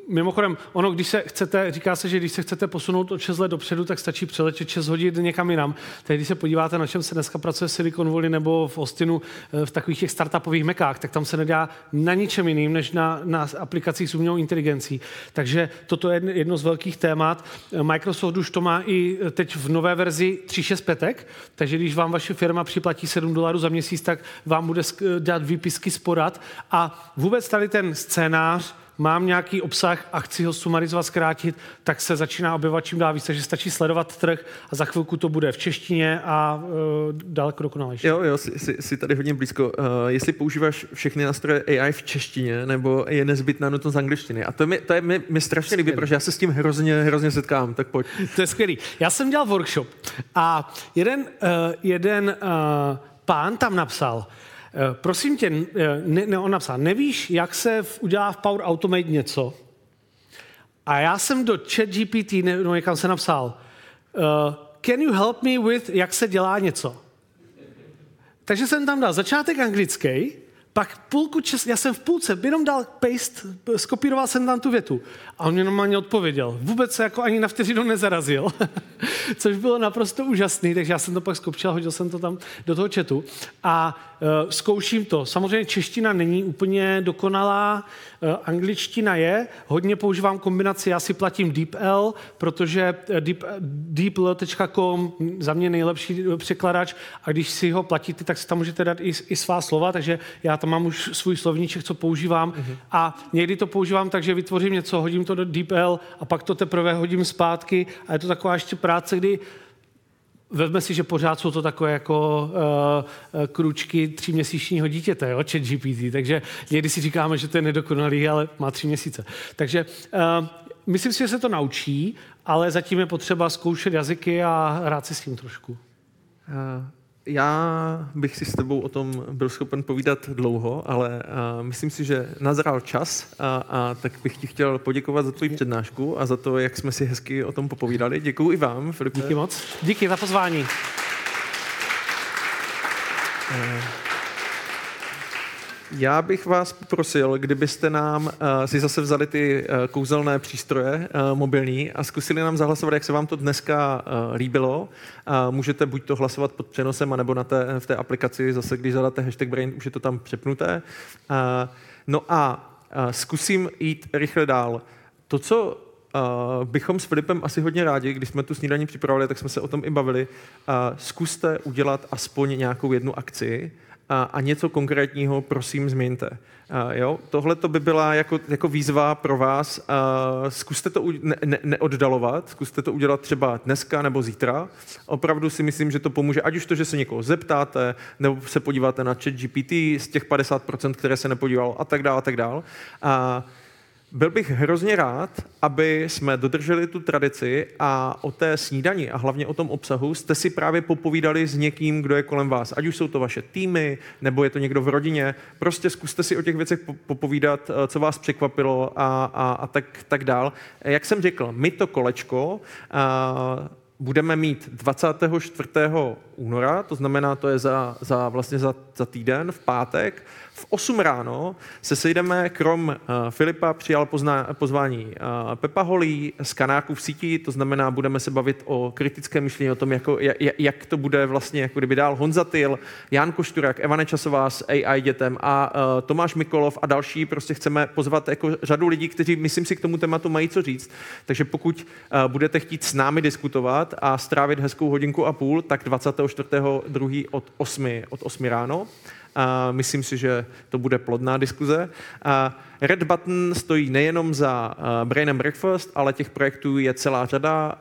Mimochodem, ono, když se chcete, říká se, že když se chcete posunout o 6 let dopředu, tak stačí přeletět 6 hodin někam jinam. Teď, když se podíváte, na čem se dneska pracuje v Silicon Valley nebo v Austinu, v takových těch startupových mekách, tak tam se nedá na ničem jiným, než na, na aplikacích s umělou inteligencí. Takže toto je jedno z velkých témat. Microsoft už to má i teď v nové verzi 365, takže když vám vaše firma připlatí 7 dolarů za měsíc, tak vám bude dát výpisky z porad. A vůbec tady ten scénář, mám nějaký obsah a chci ho sumarizovat, zkrátit, tak se začíná objevovat čím dál více, že stačí sledovat trh a za chvilku to bude v češtině a uh, daleko dokonalejší.
Jo, jo, jsi, jsi, jsi tady hodně blízko. Uh, jestli používáš všechny nástroje AI v češtině, nebo je nezbytná nutnost z angličtiny. A to, mi, to je mi, mi strašně líbí, protože já se s tím hrozně, hrozně setkám, tak pojď.
To je skvělý. Já jsem dělal workshop a jeden, uh, jeden uh, pán tam napsal, prosím tě, eh, ne, ne, on napsal, nevíš, jak se v, udělá v Power Automate něco? A já jsem do chat GPT, ne, no, někam se napsal, uh, can you help me with, jak se dělá něco? Takže jsem tam dal začátek anglický, pak půlku čes, já jsem v půlce jenom dal paste, skopíroval jsem tam tu větu. A on mě normálně odpověděl. Vůbec se jako ani na vteřinu nezarazil. Což bylo naprosto úžasný, takže já jsem to pak skopčil, hodil jsem to tam do toho chatu. A uh, zkouším to. Samozřejmě čeština není úplně dokonalá, uh, angličtina je. Hodně používám kombinaci, já si platím DeepL, protože deep, deepl.com za mě nejlepší překladač a když si ho platíte, tak si tam můžete dát i, i svá slova, takže já tam mám už svůj slovníček, co používám mm-hmm. a někdy to používám tak, že vytvořím něco, hodím to do DeepL a pak to teprve hodím zpátky a je to taková ještě práce, kdy Vezme si, že pořád jsou to takové jako uh, kručky tříměsíčního dítěte, jo, chat GPT, takže někdy si říkáme, že to je nedokonalý, ale má tři měsíce. Takže uh, myslím si, že se to naučí, ale zatím je potřeba zkoušet jazyky a hrát si s tím trošku. Uh,
já bych si s tebou o tom byl schopen povídat dlouho, ale a, myslím si, že nazral čas a, a tak bych ti chtěl poděkovat za tvoji přednášku a za to, jak jsme si hezky o tom popovídali. Děkuji i vám, Filipe.
Díky moc. Díky za pozvání.
Uh. Já bych vás poprosil, kdybyste nám uh, si zase vzali ty uh, kouzelné přístroje uh, mobilní a zkusili nám zahlasovat, jak se vám to dneska uh, líbilo. Uh, můžete buď to hlasovat pod přenosem, anebo na té, v té aplikaci, zase když zadáte hashtag Brain, už je to tam přepnuté. Uh, no a uh, zkusím jít rychle dál. To, co Uh, bychom s Filipem asi hodně rádi, když jsme tu snídaní připravili, tak jsme se o tom i bavili. Uh, zkuste udělat aspoň nějakou jednu akci, a, a něco konkrétního prosím změňte. Tohle to by byla jako, jako výzva pro vás. A, zkuste to ne, ne, neoddalovat, zkuste to udělat třeba dneska nebo zítra. Opravdu si myslím, že to pomůže, ať už to, že se někoho zeptáte, nebo se podíváte na chat GPT z těch 50%, které se nepodíval a tak dále, a tak dále. Byl bych hrozně rád, aby jsme dodrželi tu tradici a o té snídani a hlavně o tom obsahu jste si právě popovídali s někým, kdo je kolem vás. Ať už jsou to vaše týmy, nebo je to někdo v rodině. Prostě zkuste si o těch věcech popovídat, eh, co vás překvapilo a, a, a tak, tak dál. Jak jsem řekl, my to kolečko a, eh, budeme mít 24 února, to znamená, to je za, za, vlastně za, za týden, v pátek, v 8 ráno se sejdeme, krom uh, Filipa přijal pozna, pozvání uh, Pepa Holí z kanáků v síti, to znamená, budeme se bavit o kritické myšlení, o tom, jako, jak, jak to bude vlastně, jako kdyby dál Honza Tyl, Jan Košturak, Evane Časová s AI dětem a uh, Tomáš Mikolov a další, prostě chceme pozvat jako řadu lidí, kteří, myslím si, k tomu tématu mají co říct. Takže pokud uh, budete chtít s námi diskutovat a strávit hezkou hodinku a půl, tak 24.2. od 8, od 8 ráno. A myslím si, že to bude plodná diskuze. A Red Button stojí nejenom za uh, Brain and Breakfast, ale těch projektů je celá řada.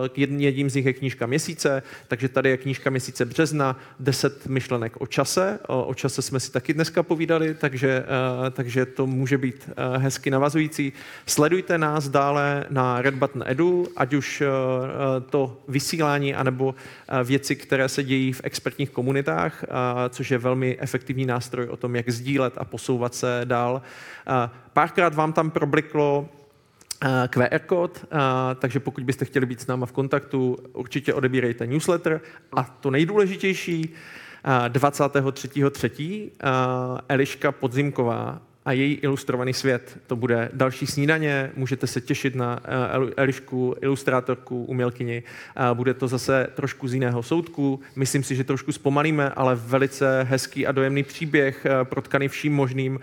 Uh, jedním z nich je knížka měsíce, takže tady je knížka měsíce března, 10 myšlenek o čase. O, o čase jsme si taky dneska povídali, takže, uh, takže to může být uh, hezky navazující. Sledujte nás dále na Red Button Edu, ať už uh, to vysílání, anebo uh, věci, které se dějí v expertních komunitách, uh, což je velmi efektivní nástroj o tom, jak sdílet a posouvat se dál. Párkrát vám tam probliklo QR kód, takže pokud byste chtěli být s náma v kontaktu, určitě odebírejte newsletter. A to nejdůležitější, 23.3. Eliška Podzimková a její ilustrovaný svět. To bude další snídaně, můžete se těšit na Elišku, ilustrátorku, umělkyni. Bude to zase trošku z jiného soudku. Myslím si, že trošku zpomalíme, ale velice hezký a dojemný příběh, protkaný vším možným.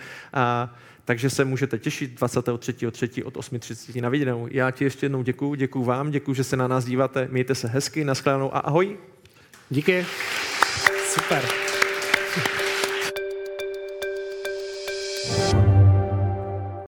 Takže se můžete těšit 23.3. od 8.30 na viděnou. Já ti ještě jednou děkuju, děkuju vám, děkuju, že se na nás díváte. Mějte se hezky, nashledanou a ahoj.
Díky. Super.